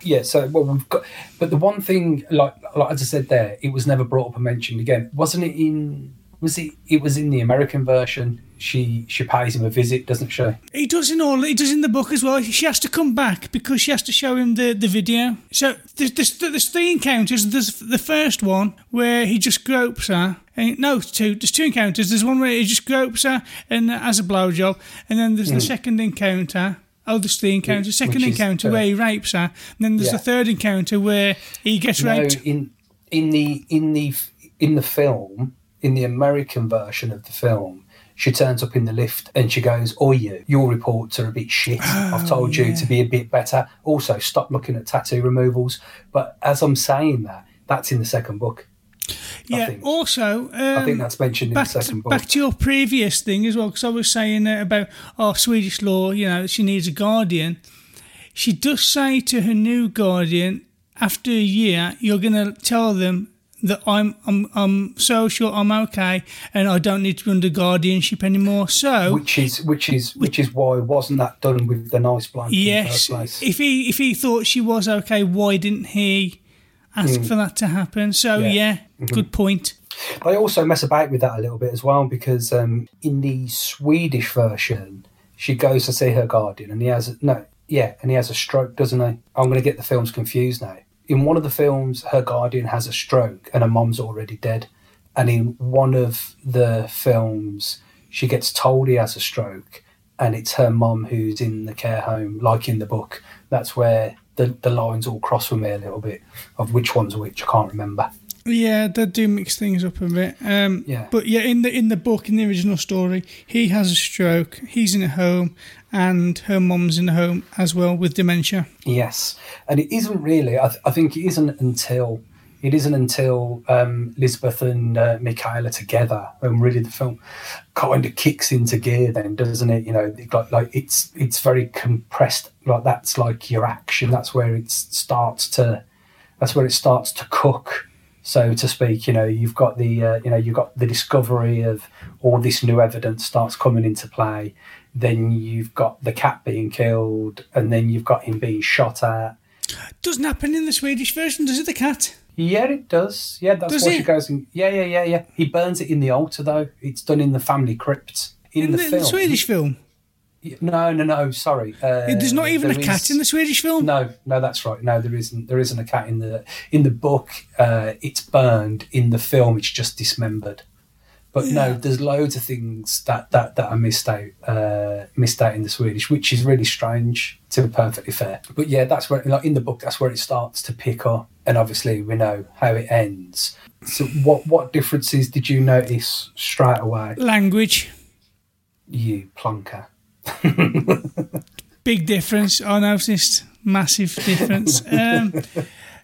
Yeah, so well we've got, but the one thing, like, like as I said there, it was never brought up and mentioned again. Wasn't it in? Was it? It was in the American version. She she pays him a visit, doesn't she? He does in all. He does in the book as well. She has to come back because she has to show him the, the video. So there's, there's, there's three encounters. There's the first one where he just gropes her. And, no, two. There's two encounters. There's one where he just gropes her and has a blowjob, and then there's the second encounter. Oh, there's three encounters. Second is, encounter uh, where he rapes her. And then there's Yeah. the third encounter where he gets No, raped. in in the in the in the film, in the American version of the film, she turns up in the lift and she goes, "Oh, you, your reports are a bit shit. I've told you to be a bit better. Also, stop looking at tattoo removals." But as I'm saying that, that's in the second book. Yeah. think. Also, um, I think that's mentioned in back, the second book. back to your previous thing as well, because I was saying about oh Swedish law, you know, she needs a guardian. She does say to her new guardian, after a year, you're going to tell them that I'm I'm I'm social, I'm okay, and I don't need to be under guardianship anymore. So which is which is which is why wasn't that done with the nice the yes, first place? if he if he thought she was okay, why didn't he ask for that to happen? So Mm. Yeah. yeah, Mm-hmm. good point. They also mess about with that a little bit as well because um, in the Swedish version, she goes to see her guardian and he has no, yeah, and he has a stroke, doesn't he? I'm going to get the films confused now. In one of the films, her guardian has a stroke and her mom's already dead, and in one of the films, she gets told he has a stroke, and it's her mom who's in the care home, like in the book. That's where the the lines all cross with me a little bit of which one's which. I can't remember. Yeah, they do mix things up a bit. Um, Yeah. But yeah, in the in the book, in the original story, he has a stroke. He's in a home, and her mum's in a home as well with dementia. Yes, and it isn't really. I, th- I think it isn't until it isn't until um, Lisbeth and uh, Michaela together when really the film kind of kicks into gear. Then doesn't it? You know, like like it's it's very compressed. Like that's like your action. That's where it starts to. That's where it starts to cook, so to speak. You know, you've got the uh, you know you've got the discovery of all this new evidence starts coming into play. Then you've got the cat being killed, and then you've got him being shot at. Doesn't happen in the Swedish version, does it? The cat. Yeah, it does. Yeah, that's Does why it? she goes. In, yeah, yeah, yeah, yeah. He burns it in the altar, though. It's done in the family crypt. In, In the, the, film, the Swedish film, No, no, no. Sorry. Uh, there's not even a cat is- in the Swedish film. No, no, that's right. No, there isn't. There isn't a cat in the in the book. Uh, it's burned. In the film, it's just dismembered. But no, there's loads of things that that that are missed out, uh, missed out in the Swedish, which is really strange. To be perfectly fair, but yeah, that's where like in the book, that's where it starts to pick up, and obviously we know how it ends. So, what what differences did you notice straight away? Language, You plonker. big difference. I noticed massive difference. um,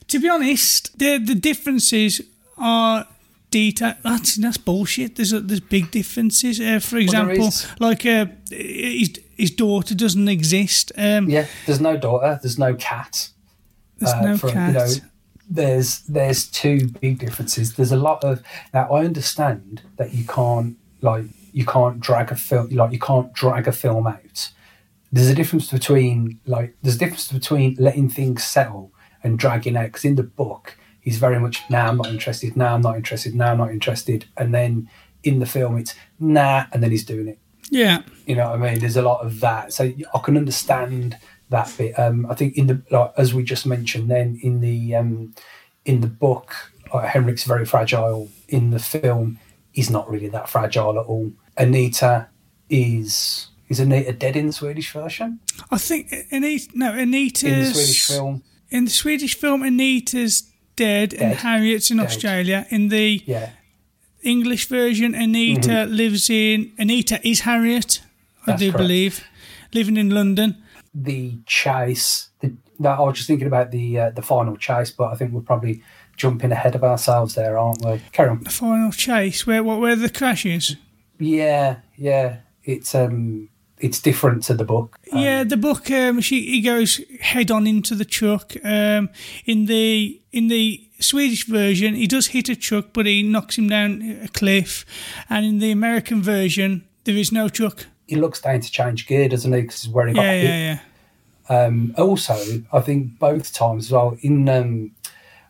to be honest, the the differences are detail. That's that's bullshit. There's a, there's big differences. Uh, for example, is. like uh, his his daughter doesn't exist. Um, Yeah, there's no daughter. There's no cat. there's uh, no from, cat. You know, there's there's two big differences. There's a lot of now. I understand that you can't like you can't drag a film like you can't drag a film out. There's a difference between like there's a difference between letting things settle and dragging out. Because in the book, he's very much now I'm not interested, now I'm not interested, now I'm not interested, and then in the film it's nah, and then he's doing it. Yeah. You know what I mean? There's a lot of that, so I can understand that bit. Um, I think in the like, as we just mentioned, then in the um, in the book, uh, Henrik's very fragile. In the film, he's not really that fragile at all. Anita is is Anita dead in the Swedish version? I think Anita. No, Anita's In the Swedish film, In the Swedish film, Anita's dead, and Harriet's in Dead. Australia. In the yeah, English version, Anita lives in. Anita is Harriet, I That's do correct. believe, living in London. the chase. The, I was just thinking about the uh, the final chase, but I think we're probably jumping ahead of ourselves there, aren't we? Carry on. The final chase, where what where the crash is. Yeah, yeah. It's um, it's different to the book. yeah, the book. Um, she he goes head on into the truck. Um, in the in the Swedish version, he does hit a truck, but he knocks him down a cliff. And in the American version, there is no truck. He looks down to change gear, doesn't he? Because where he got Yeah, hit. yeah, yeah. Um, also, I think both times as well in um,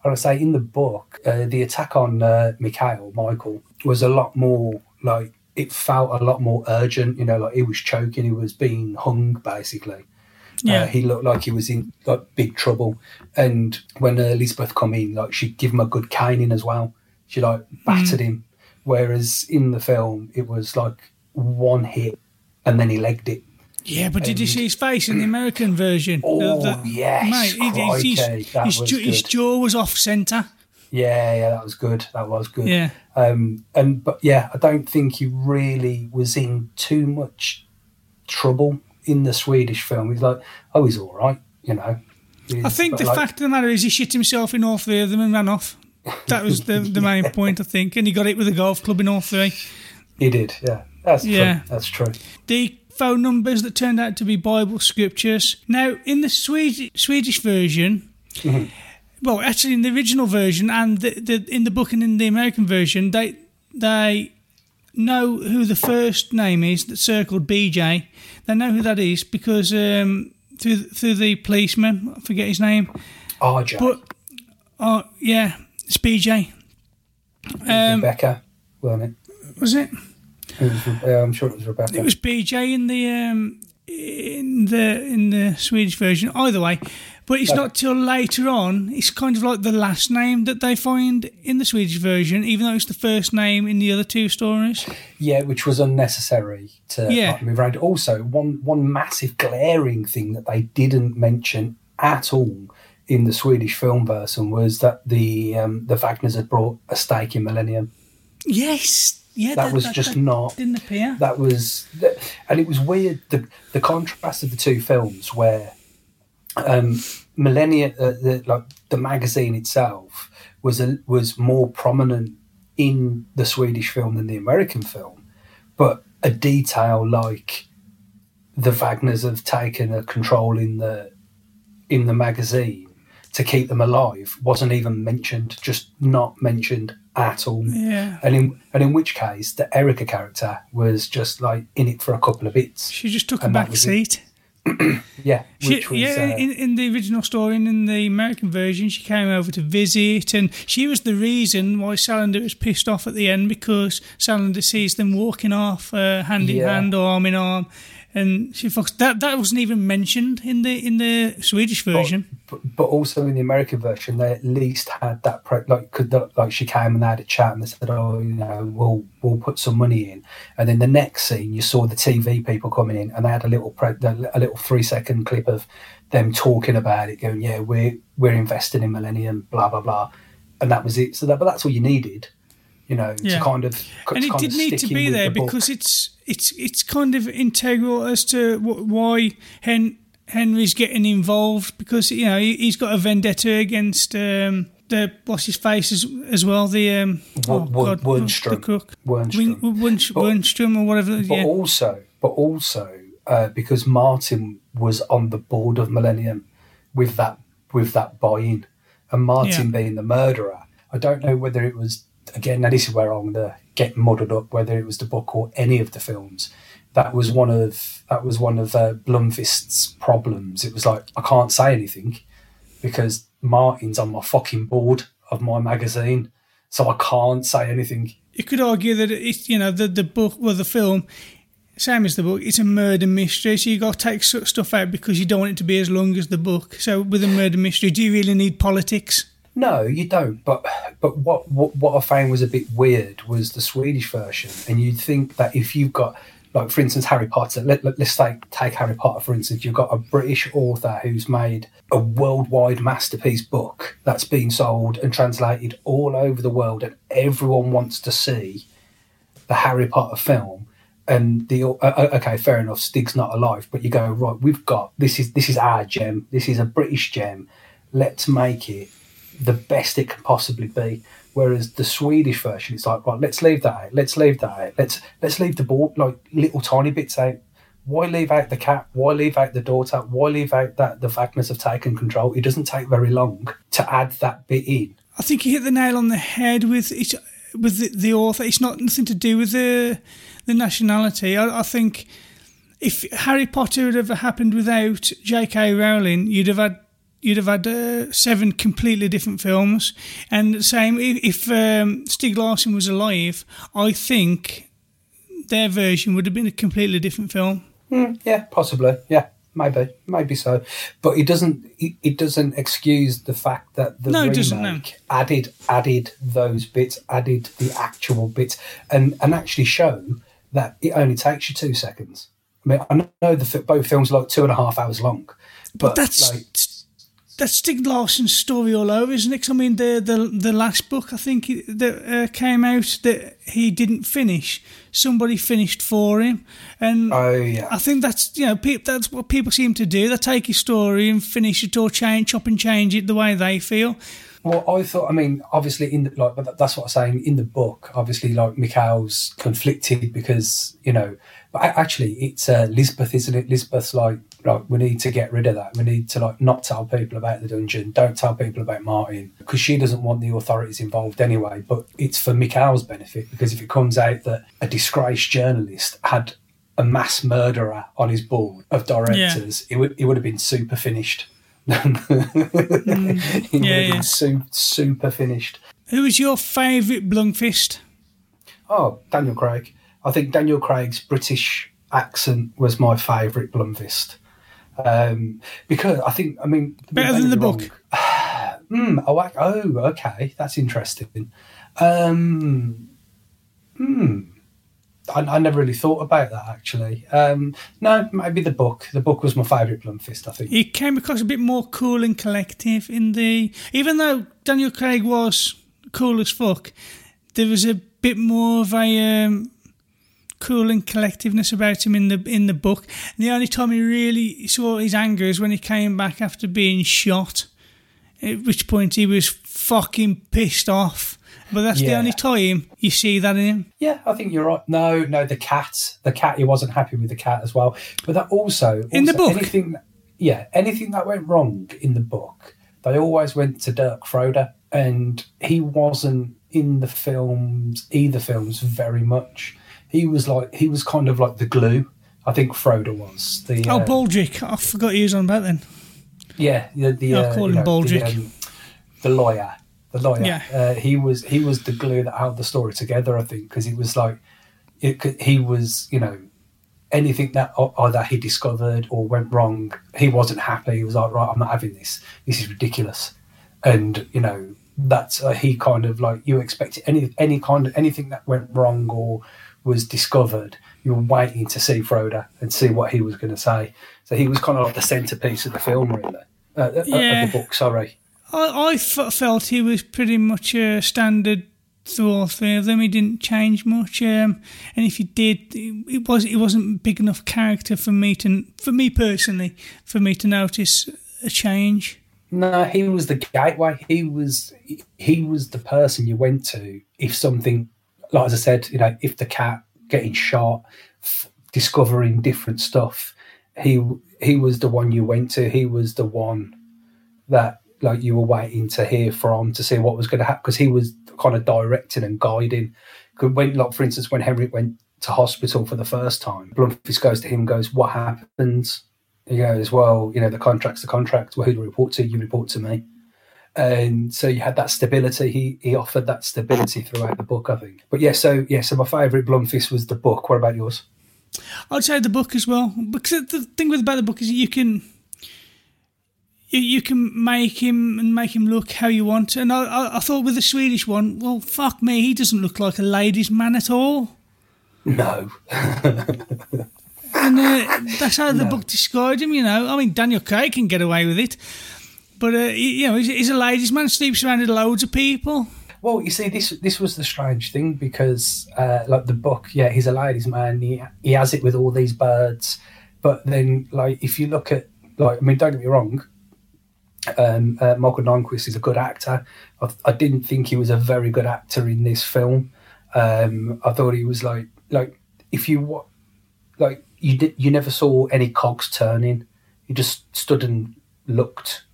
I would say in the book, uh, the attack on uh, Mikael Michael was a lot more like it felt a lot more urgent. You know, like he was choking, he was being hung basically. Yeah. Uh, he looked like he was in like big trouble. And when uh, Elizabeth come in, like she'd give him a good caning as well. She like battered him. Whereas in the film, it was like one hit and then he legged it. Yeah, but did you see his face in the American version? Oh, The- the- yes, mate, he- he- crikey, his, his, jaw- his jaw was off centre. Yeah, yeah, that was good. That was good. Yeah. Um, and but yeah, I don't think he really was in too much trouble in the Swedish film. He's like, oh, he's all right, you know. I think the like- fact of the matter is he shit himself in all three of them and ran off. That was the, the main point, I think. And he got it with a golf club in all three. he did. Yeah, that's Yeah. true. That's true. The phone numbers that turned out to be Bible scriptures. Now, in the Swedish, Swedish version, well, actually, in the original version and the, the, in the book and in the American version, they they know who the first name is that's circled BJ. They know who that is because um, through through the policeman, I forget his name, RJ, but oh yeah, it's BJ. Um, Rebecca, wasn't it? it? it was, I'm sure it was Rebecca. It was BJ in the um, in the in the Swedish version. Either way, but it's not till later on. It's kind of like the last name that they find in the Swedish version, even though it's the first name in the other two stories. Yeah, which was unnecessary to Yeah. like, move around. Also, one one massive glaring thing that they didn't mention at all in the Swedish film version was that the um, the Vangers had brought a stake in Millennium. Yes, yeah, That was just not- didn't appear. That was, and it was weird the the contrast of the two films where um, Millennium, uh, the, like the magazine itself, was a, was more prominent in the Swedish film than the American film, but a detail like the Vangers have taken a control in the in the magazine to keep them alive wasn't even mentioned, just not mentioned at all. Yeah. And in and in which case the Erica character was just like in it for a couple of bits. She just took a back seat. Yeah, She, which was yeah, uh, in, in the original story and in the American version, she came over to visit, and she was the reason why Salander was pissed off at the end because Salander sees them walking off uh, hand in Yeah. hand, arm in arm, and she fucks that. That wasn't even mentioned in the in the Swedish version. but, but also in the American version, they at least had that pro- like could the, like she came and they had a chat and they said, "Oh, you know, we'll we'll put some money in." And then the next scene, you saw the TV people coming in, and they had a little pro- a little three second clip of them talking about it, going, "Yeah, we're we're investing in Millennium, blah blah blah," and that was it. So that, but that's all you needed, you know, Yeah. to kind of and it did need to be there the book. because it's it's it's kind of integral as to wh- why Hen- Henry's getting involved because you know he, he's got a vendetta against um, the what's his face as, as well the um, Wo- Wernström. the cook But- Wernström or whatever but yeah also, but also uh, because Martin was on the board of Millennium with that with that buy-in, and Martin Yeah. being the murderer, I don't know whether it was again, now this is where I'm gonna get muddled up whether it was the book or any of the films. That was one of that was one of uh, Blomkvist's problems. It was like I can't say anything because Martin's on my fucking board of my magazine, so I can't say anything. You could argue that it's you know the the book well the film same as the book. It's a murder mystery, so you got to take stuff out because you don't want it to be as long as the book. So with a murder mystery, do you really need politics? No, you don't. But but what, what what I found was a bit weird was the Swedish version, and you'd think that if you've got like for instance Harry Potter, let, let, us take take Harry Potter for instance. You've got a British author who's made a worldwide masterpiece book that's been sold and translated all over the world, and everyone wants to see the Harry Potter film and the uh, okay, fair enough. Stieg's not alive, but you go right. We've got this is this is our gem. This is a British gem. Let's make it the best it can possibly be. Whereas the Swedish version, it's like right. Let's leave that out. Let's leave that out. Let's let's leave the ball like little tiny bits out. Why leave out the cat? Why leave out the daughter? Why leave out that the Vangers have taken control? It doesn't take very long to add that bit in. I think you hit the nail on the head with it, with the, the author. It's not nothing to do with the the nationality. I, I think if Harry Potter had ever happened without J.K. Rowling, you'd have had you'd have had uh, seven completely different films. And the same if, if um, Stieg Larsson was alive, I think their version would have been a completely different film. Mm, yeah, possibly. Yeah, maybe, maybe so. But it doesn't. It, it doesn't excuse the fact that the no, remake no. added added those bits, added the actual bits, and and actually show that it only takes you two seconds. I mean, I know the both films are like two and a half hours long, but, but that's like, that's Stieg Larsson's story all over, isn't it? I mean, the the the last book I think that uh, came out that he didn't finish, somebody finished for him, and oh yeah, I think that's you know pe- that's what people seem to do. They take your story and finish it or change, chop and change it the way they feel. Well, I thought. I mean, obviously, in the, like, but that's what I'm saying in the book. Obviously, like Mikael's conflicted because you know, but actually, it's uh, Lisbeth, isn't it? Lisbeth's like, like, we need to get rid of that. We need to like not tell people about the dungeon. Don't tell people about Martin because she doesn't want the authorities involved anyway. But it's for Mikael's benefit because if it comes out that a disgraced journalist had a mass murderer on his board of directors, yeah. it would it would have been super finished mm, yeah, yeah. Super, super finished. Who was your favourite Blomkvist? Oh, Daniel Craig. I think Daniel Craig's British accent was my favourite Blomkvist. Um, because I think, I mean, better than the wrong. book. mm, oh, oh, okay, that's interesting. Um, hmm. I, I, never really thought about that actually. Um, no, maybe the book. The book was my favourite Blomkvist. I think he came across a bit more cool and collective in the. Even though Daniel Craig was cool as fuck, there was a bit more of a um, cool and collectiveness about him in the in the book. And the only time he really saw his anger is when he came back after being shot. At which point he was fucking pissed off but that's yeah. the only time you see that in him. Yeah, I think you're right. No, no, the cat, the cat, he wasn't happy with the cat as well. But that also, also in the book, anything, yeah, anything that went wrong in the book, they always went to Dirch Frode, and he wasn't in the films, either films, very much. He was like, he was kind of like the glue. I think Frode was the. Oh, uh, Baldrick! I forgot he was on about then. Yeah, the, the I'll uh, call him know, Baldrick. The, um, the lawyer the lawyer. Yeah. Uh, he was he was the glue that held the story together. I think because he was like, it, he was you know anything that either he discovered or went wrong, he wasn't happy. He was like, right, I'm not having this. This is ridiculous, and you know that's uh, he kind of like you expect any any kind of anything that went wrong or was discovered. You were waiting to see Frode and see what he was going to say. So he was kind of like the centerpiece of the film, really. Uh, yeah. Of the book, sorry. I, I f- felt he was pretty much a standard through all three of them. He didn't change much, um, and if he did, it was it wasn't big enough character for me to, for me personally, for me to notice a change. No, he was the gateway. He was he was the person you went to if something, like as I said, you know, if the cat getting shot, f- discovering different stuff. He he was the one you went to. He was the one that like you were waiting to hear from to see what was going to happen because he was kind of directing and guiding. 'Cause When, like for instance, when Henry went to hospital for the first time, Blomkvist goes to him goes, "What happens?" He goes, "Well, you know, the contract's the contract. Well, who do you report to? You report to me." And so you had that stability. He he offered that stability throughout the book, I think. But yeah, so yeah, so my favourite Blomkvist was the book. What about yours? I'd say the book as well because the thing with about the book is you can you, you can make him and make him look how you want. And I, I, I thought with the Swedish one, well, fuck me, he doesn't look like a ladies' man at all. No, And uh, that's how the book described him. You know, I mean, Daniel Craig can get away with it, but uh, you know, he's, he's a ladies' man, around with loads of people. Well, you see, this this was the strange thing because, uh, like the book, yeah, he's a ladies' man. He he has it with all these birds, but then, like, if you look at, like, I mean, don't get me wrong, um, uh, Michael Nyqvist is a good actor. I, I didn't think he was a very good actor in this film. Um, I thought he was like, like, if you like, you did, you never saw any cogs turning. You just stood and looked.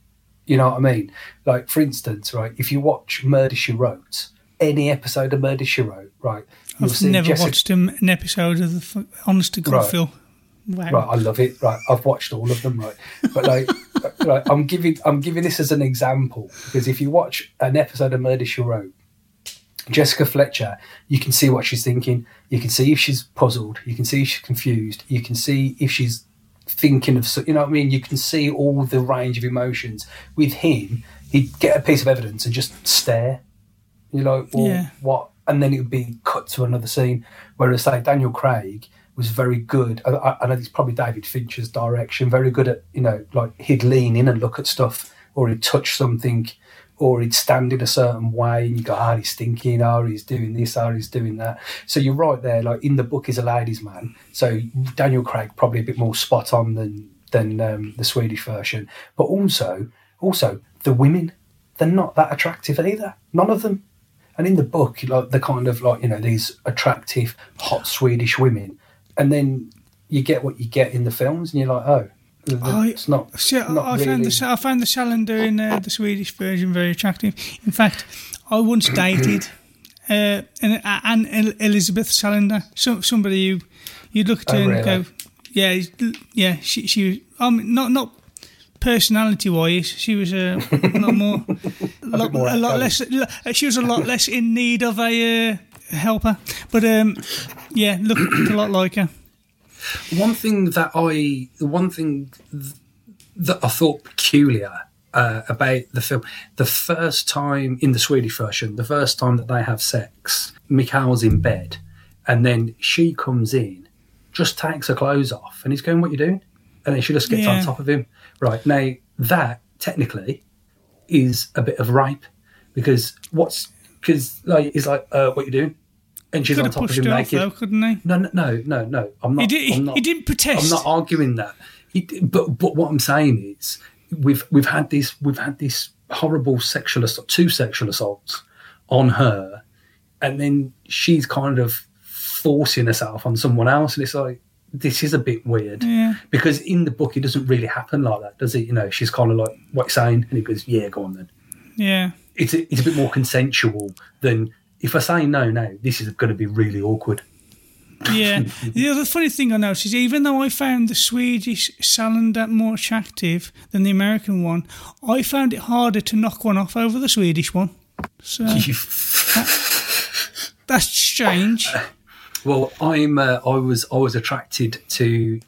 You know what I mean? Like, for instance, right, if you watch Murder She Wrote, any episode of Murder She Wrote, right, I've never Jessica- watched an episode of the fu- Honest to God Right. film. Wow. Right, I love it. Right, I've watched all of them. Right, but like, right, I'm giving I'm giving this as an example because if you watch an episode of Murder She Wrote, Jessica Fletcher, you can see what she's thinking. You can see if she's puzzled. You can see if she's confused. You can see if she's thinking of, you know what I mean. You can see all the range of emotions. With him, he'd get a piece of evidence and just stare. You're like, well, Yeah. what? And then it would be cut to another scene. Whereas, say, Daniel Craig was very good. I, I know it's probably David Fincher's direction. Very good at, you know, like he'd lean in and look at stuff, or he'd touch something, or he'd stand in a certain way, and you go, ah, he's thinking, oh, he's doing this, oh, he's doing that. So you're right there. Like in the book, he's a ladies' man. So Daniel Craig probably a bit more spot on than than um, the Swedish version, but also also the women, they're not that attractive either. None of them. And in the book, like the kind of like you know these attractive, hot Swedish women, and then you get what you get in the films, and you're like, oh, I- it's not. I- not I found really- the I found the Salander in uh, the Swedish version very attractive. In fact, I once dated uh, an, an Elizabeth Salander, so, somebody who you'd look at Oh, her and really? go, yeah, yeah, she she was um not not personality wise, she was uh, a lot more, lot, more a lot less. She was a lot less in need of a uh, helper, but um, yeah, looked a lot like her. One thing that I, the one thing th- that I thought peculiar uh, about the film, the first time in the Swedish version, the first time that they have sex, Mikael's in bed, and then she comes in, just takes her clothes off, and he's going, "What you doing?" And then she just gets Yeah. on top of him. Right now, that technically is a bit of rape because what's because like he's like, uh, "What you doing?" And she's Could on top of him off naked. though, couldn't he? No, no, no, no, no. I'm not. He, did, I'm he, not he didn't protest. I'm not arguing that. He, but but what I'm saying is we've we've had this we've had this horrible sexual assault, two sexual assaults on her, and then she's kind of forcing herself on someone else, and it's like this is a bit weird Yeah. because in the book it doesn't really happen like that, does it? You know, she's kind of like what you saying, and he goes, "Yeah, go on then." Yeah. It's a, it's a bit more consensual than if I say no now. This is going to be really awkward. Yeah. the other funny thing I noticed is even though I found the Swedish Salander more attractive than the American one, I found it harder to knock one off over the Swedish one. So that's strange. Well, I'm. Uh, I was. I was attracted to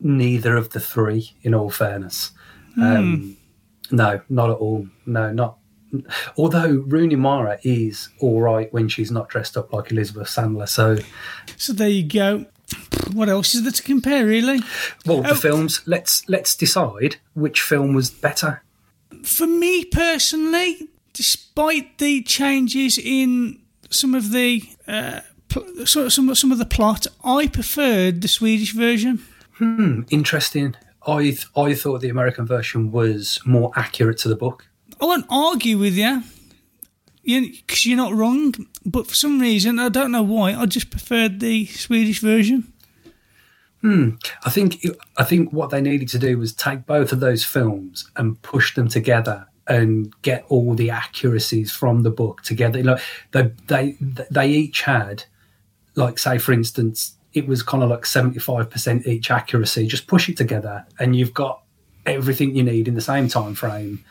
neither of the three. In all fairness, um, no, not at all. No, not. Although Rooney Mara is all right when she's not dressed up like Elizabeth Sandler. So, So there you go. What else is there to compare, really? well, the Oh. films. Let's let's decide which film was better. For me personally, despite the changes in some of the uh, pl- some some of the plot, I preferred the Swedish version. Interesting. I th- I thought the American version was more accurate to the book. I won't argue with you, because you're not wrong. But for some reason, I don't know why, I just preferred the Swedish version. Hmm. I think I think what they needed to do was take both of those films and push them together and get all the accuracies from the book together. Like they they they each had, like say for instance, it was kind of like seventy five percent each accuracy. Just push it together, and you've got everything you need in the same time frame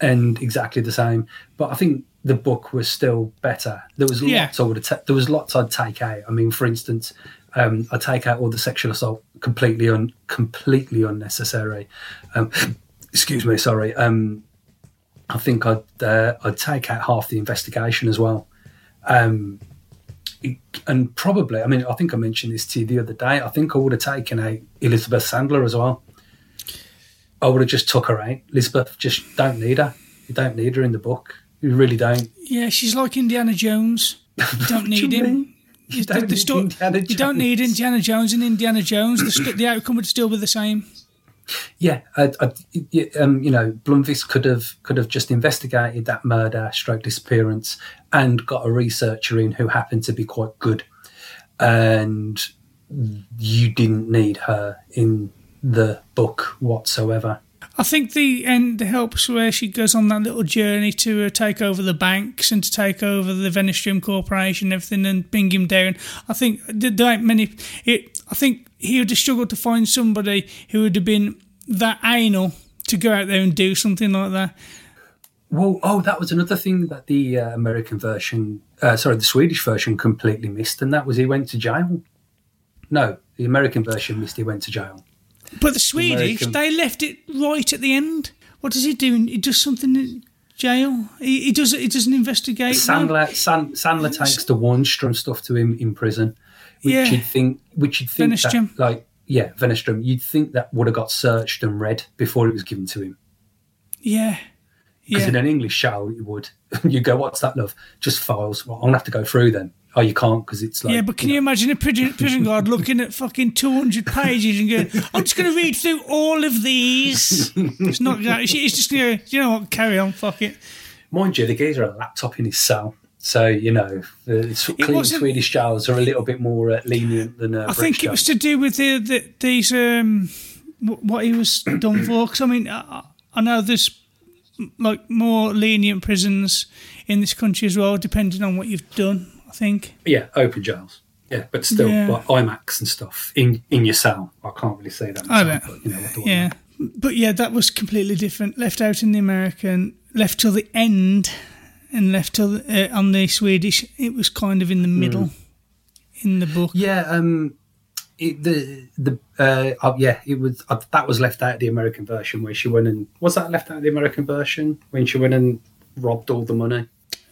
and exactly the same. But I think the book was still better. There was Yeah. lots I would ta- there was lots I'd take out. I mean, for instance, um, I take out all the sexual assault completely un- completely unnecessary. Um, excuse me, sorry. Um, I think I'd uh, I'd take out half the investigation as well. Um, it- and probably, I mean, I think I mentioned this to you the other day. I think I would have taken out Elizabeth Sandler as well. I would have just took her out. Elizabeth, just don't need her. You don't need her in the book. You really don't. Yeah, she's like Indiana Jones. You don't need you him. You don't the need sto- Indiana You don't Jones. need Indiana Jones and Indiana Jones. The, st- the outcome would still be the same. Yeah, I, I, um, you know, Blomkvist could have could have just investigated that murder, stroke disappearance, and got a researcher in who happened to be quite good, and you didn't need her in the book whatsoever. I think the end helps where she goes on that little journey to uh, take over the banks and to take over the Wennerström Corporation and everything and bring him down. I think there there ain't many. It, I think he would have struggled to find somebody who would have been that anal to go out there and do something like that. Well, oh, that was another thing that the uh, American version, uh, sorry, the Swedish version completely missed, and that was he went to jail. No, the American version missed. He went to jail. But the Swedish, American- they left it right at the end. What does he do? He does something in jail. He, he does. He doesn't investigate. Sandler, San, Sandler takes the Wallstrom stuff to him in prison, which Yeah. you'd think, which you'd think that, like, yeah, Wennerström, you'd think that would have got searched and read before it was given to him. Yeah. Because Yeah. in an English show, you would. you go, "What's that, love?" Just files. Well, I'm gonna have to go through them. Oh, you can't because it's like. yeah, but can you imagine a prison, prison guard looking at fucking 200 pages and going, I'm just going to read through all of these? It's not to, it's just going to, you know what, carry on, fuck it. Mind you, the geezer had a laptop in his cell. So, you know, the clean Swedish jails are a little bit more uh, lenient than uh, I think it was to do with the, the these, um, wh- what he was done for. Because, I mean, I, I know there's like more lenient prisons in this country as well, depending on what you've done, think. Yeah, open jails. Yeah, but still, Yeah. like IMAX and stuff in, in your cell. I can't really say that. I bet. but, you know, what do I Yeah. But yeah, that was completely different. Left out in the American, left till the end, and left till uh, on the Swedish. It was kind of in the middle in the book. Yeah, um, it, the the uh, oh, yeah, it was uh, that was left out of the American version where she went and was that left out of the American version when she went and robbed all the money?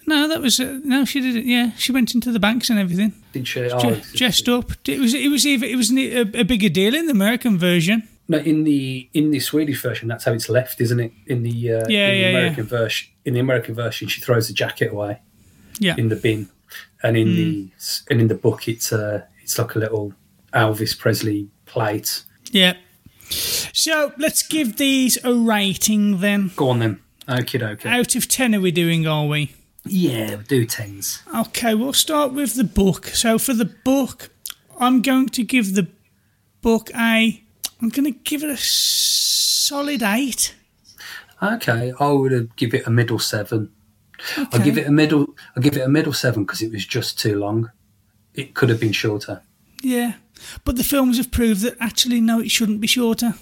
No, that was uh, no. She did it. Yeah, she went into the banks and everything, Did she? Je- Oh, dressed up. It was it was even it was a, a bigger deal in the American version. no, in the in the Swedish version, that's how it's left, isn't it? In the uh, Yeah, in the yeah, yeah. American version, in the American version, she throws the jacket away Yeah, in the bin, and in Hmm. the and in the book, it's uh, it's like a little Elvis Presley plate. yeah. So let's give these a rating then. Go on then. Okay, okay. Out of ten, are we doing? Are we? Yeah, do tens. Okay, we'll start with the book. So for the book, I'm going to give the book a. I'm going to give it a solid eight. Okay, I would give it a middle seven. I'll give it a middle. I'll give it a middle seven because it was just too long. It could have been shorter. Yeah, but the films have proved that actually no, it shouldn't be shorter.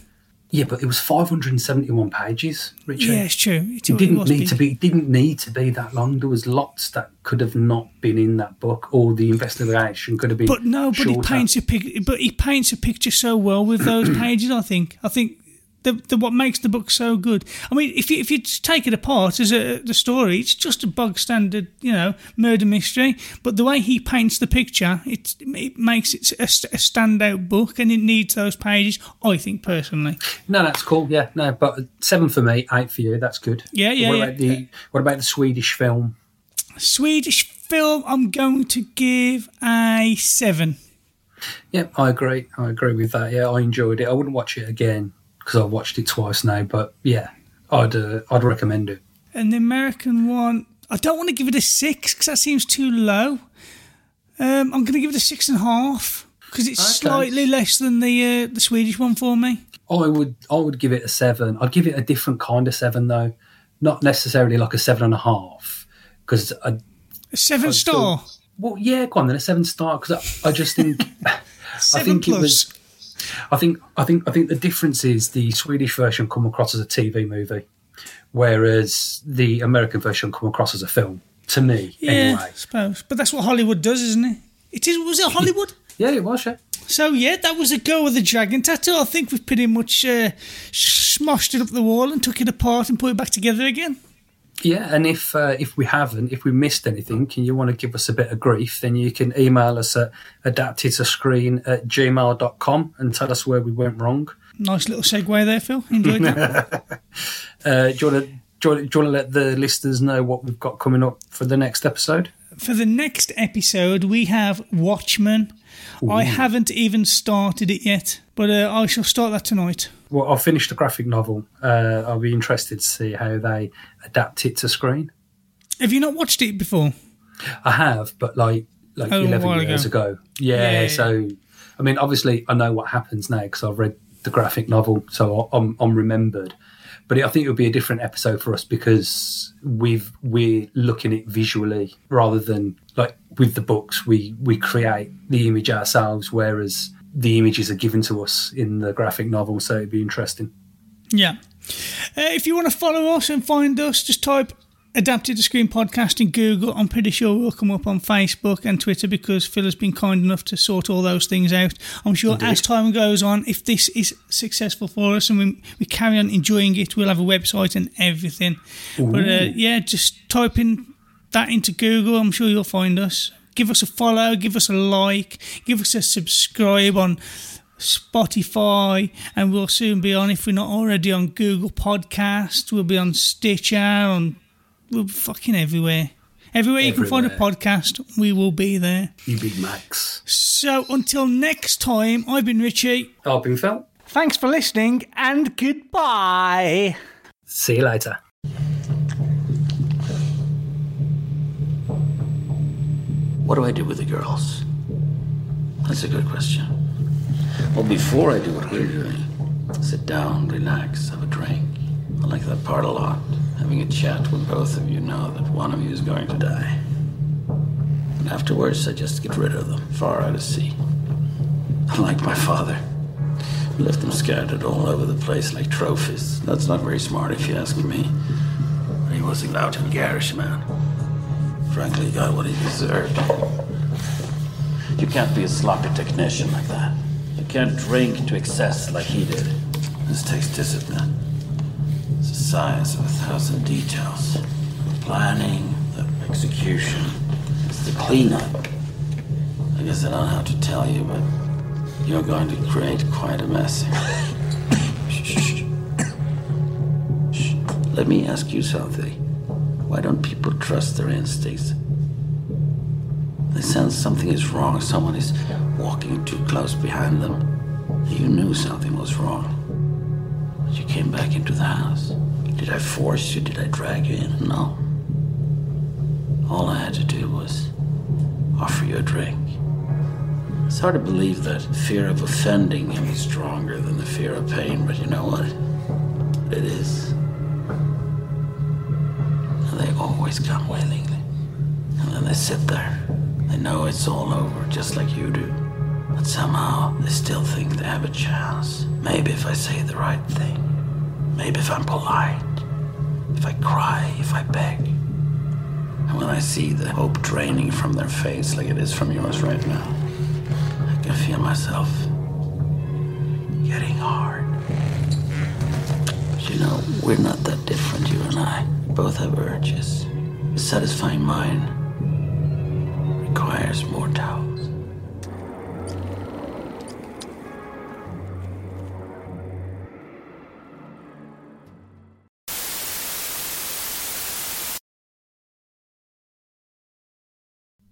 Yeah, but it was 571 pages, Richard. Yeah, it's true. It, It didn't was need big. to be. It didn't need to be that long. There was lots that could have not been in that book, or the investigation could have been. But no, but he paints a pic. But he paints a picture so well with those pages. I think. I think the, the what makes the book so good. I mean, if you if you take it apart as a the story, it's just a bog standard, you know, murder mystery. But the way he paints the picture, it it makes it a, a standout book, and it needs those pages. I think personally. No, that's cool. Yeah, no, but seven for me, eight for you. That's good. Yeah, yeah, What yeah. about the What about the Swedish film? Swedish film, I'm going to give a seven. Yeah, I agree. I agree with that. Yeah, I enjoyed it. I wouldn't watch it again because I've watched it twice now. But yeah, I'd uh, I'd recommend it. And the American one, I don't want to give it a six because that seems too low. Um, I'm going to give it a six and a half because it's Okay. slightly less than the uh, the Swedish one for me. I would I would give it a seven. I'd give it a different kind of seven though. not necessarily like a seven and a half because a seven I star. still- well, yeah, go on then a seven star because I, I just think I think it was. I think I think I think the difference is the Swedish version come across as a TV movie, whereas the American version come across as a film. To me, yeah, anyway. I suppose. But that's what Hollywood does, isn't it? It is. Was it Hollywood? Yeah, it was. Yeah. So yeah, that was a girl with the dragon tattoo. I think we've pretty much uh, smashed it up the wall and took it apart and put it back together again. Yeah, and if uh, if we haven't, if we missed anything, and you want to give us a bit of grief, then you can email us at adapted to screen at gmail.com and tell us where we went wrong. Nice little segue there, Phil. Enjoyed that. Uh, do, you want to, do, you want, do you want to let the listeners know what we've got coming up for the next episode? For the next episode, we have Watchmen. I haven't even started it yet, but uh, I shall start that tonight. Well, I'll finish the graphic novel. Uh, I'll be interested to see how they adapt it to screen. Have you not watched it before? I have, but like like Oh, eleven years ago. Yeah, Yeah. So, I mean, obviously, I know what happens now because I've read the graphic novel, so I'm I'm remembered. But I think it would be a different episode for us because we've we're looking at visually rather than like with the books. We we create the image ourselves, whereas the images are given to us in the graphic novel. So it'd be interesting. Yeah. Uh, if you want to follow us and find us, just type Adapted to Screen Podcast in Google. I'm pretty sure we'll come up on Facebook and Twitter because Phil has been kind enough to sort all those things out. I'm sure as time goes on, if this is successful for us and we, we carry on enjoying it, we'll have a website and everything. But uh, yeah, just type in that into Google. I'm sure you'll find us. Give us a follow, give us a like, give us a subscribe on Spotify, and we'll soon be on, if we're not already on Google Podcast, we'll be on Stitcher, on we'll be fucking everywhere. Everywhere you can find a podcast, we will be there. You big Max. So until next time, I've been Ritchie. I've been Phil. Thanks for listening, and goodbye. See you later. What do I do with the girls? That's a good question. Well, before I do what we're doing, sit down, relax, have a drink. I like that part a lot. Having a chat when both of you know that one of you is going to die. And afterwards, I just get rid of them, far out at sea. Unlike my father, who left them scattered all over the place like trophies. That's not very smart if you ask me. He was a loud and garish man. Frankly, he got what he deserved. You can't be a sloppy technician like that. You can't drink to excess like he did. This takes discipline. It's a science of a thousand details. The planning, the execution, it's the cleanup. I guess I don't have to tell you, but you're going to create quite a mess. Shh. Let me ask you something. Why don't people trust their instincts? They sense something is wrong, someone is walking too close behind them. You knew something was wrong. But you came back into the house. Did I force you? Did I drag you in? No. All I had to do was offer you a drink. It's hard to believe that fear of offending can be stronger than the fear of pain, but you know what? It is. Always come willingly. And then they sit there. They know it's all over, just like you do. But somehow they still think they have a chance. Maybe if I say the right thing. Maybe if I'm polite. If I cry, if I beg. And when I see the hope draining from their face like it is from yours right now, I can feel myself getting hard. But you know, we're not that different, you and I. Both have urges. Satisfying mind requires more towels.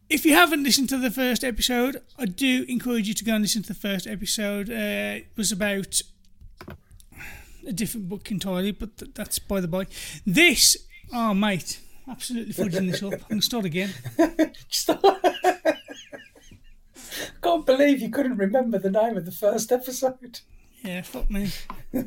If you haven't listened to the first episode, I do encourage you to go and listen to the first episode. Uh, it was about a different book entirely, but th- that's by the by. This, oh mate, absolutely fudging this up. I'm gonna start again. Can't believe you couldn't remember the name of the first episode. Yeah, fuck me.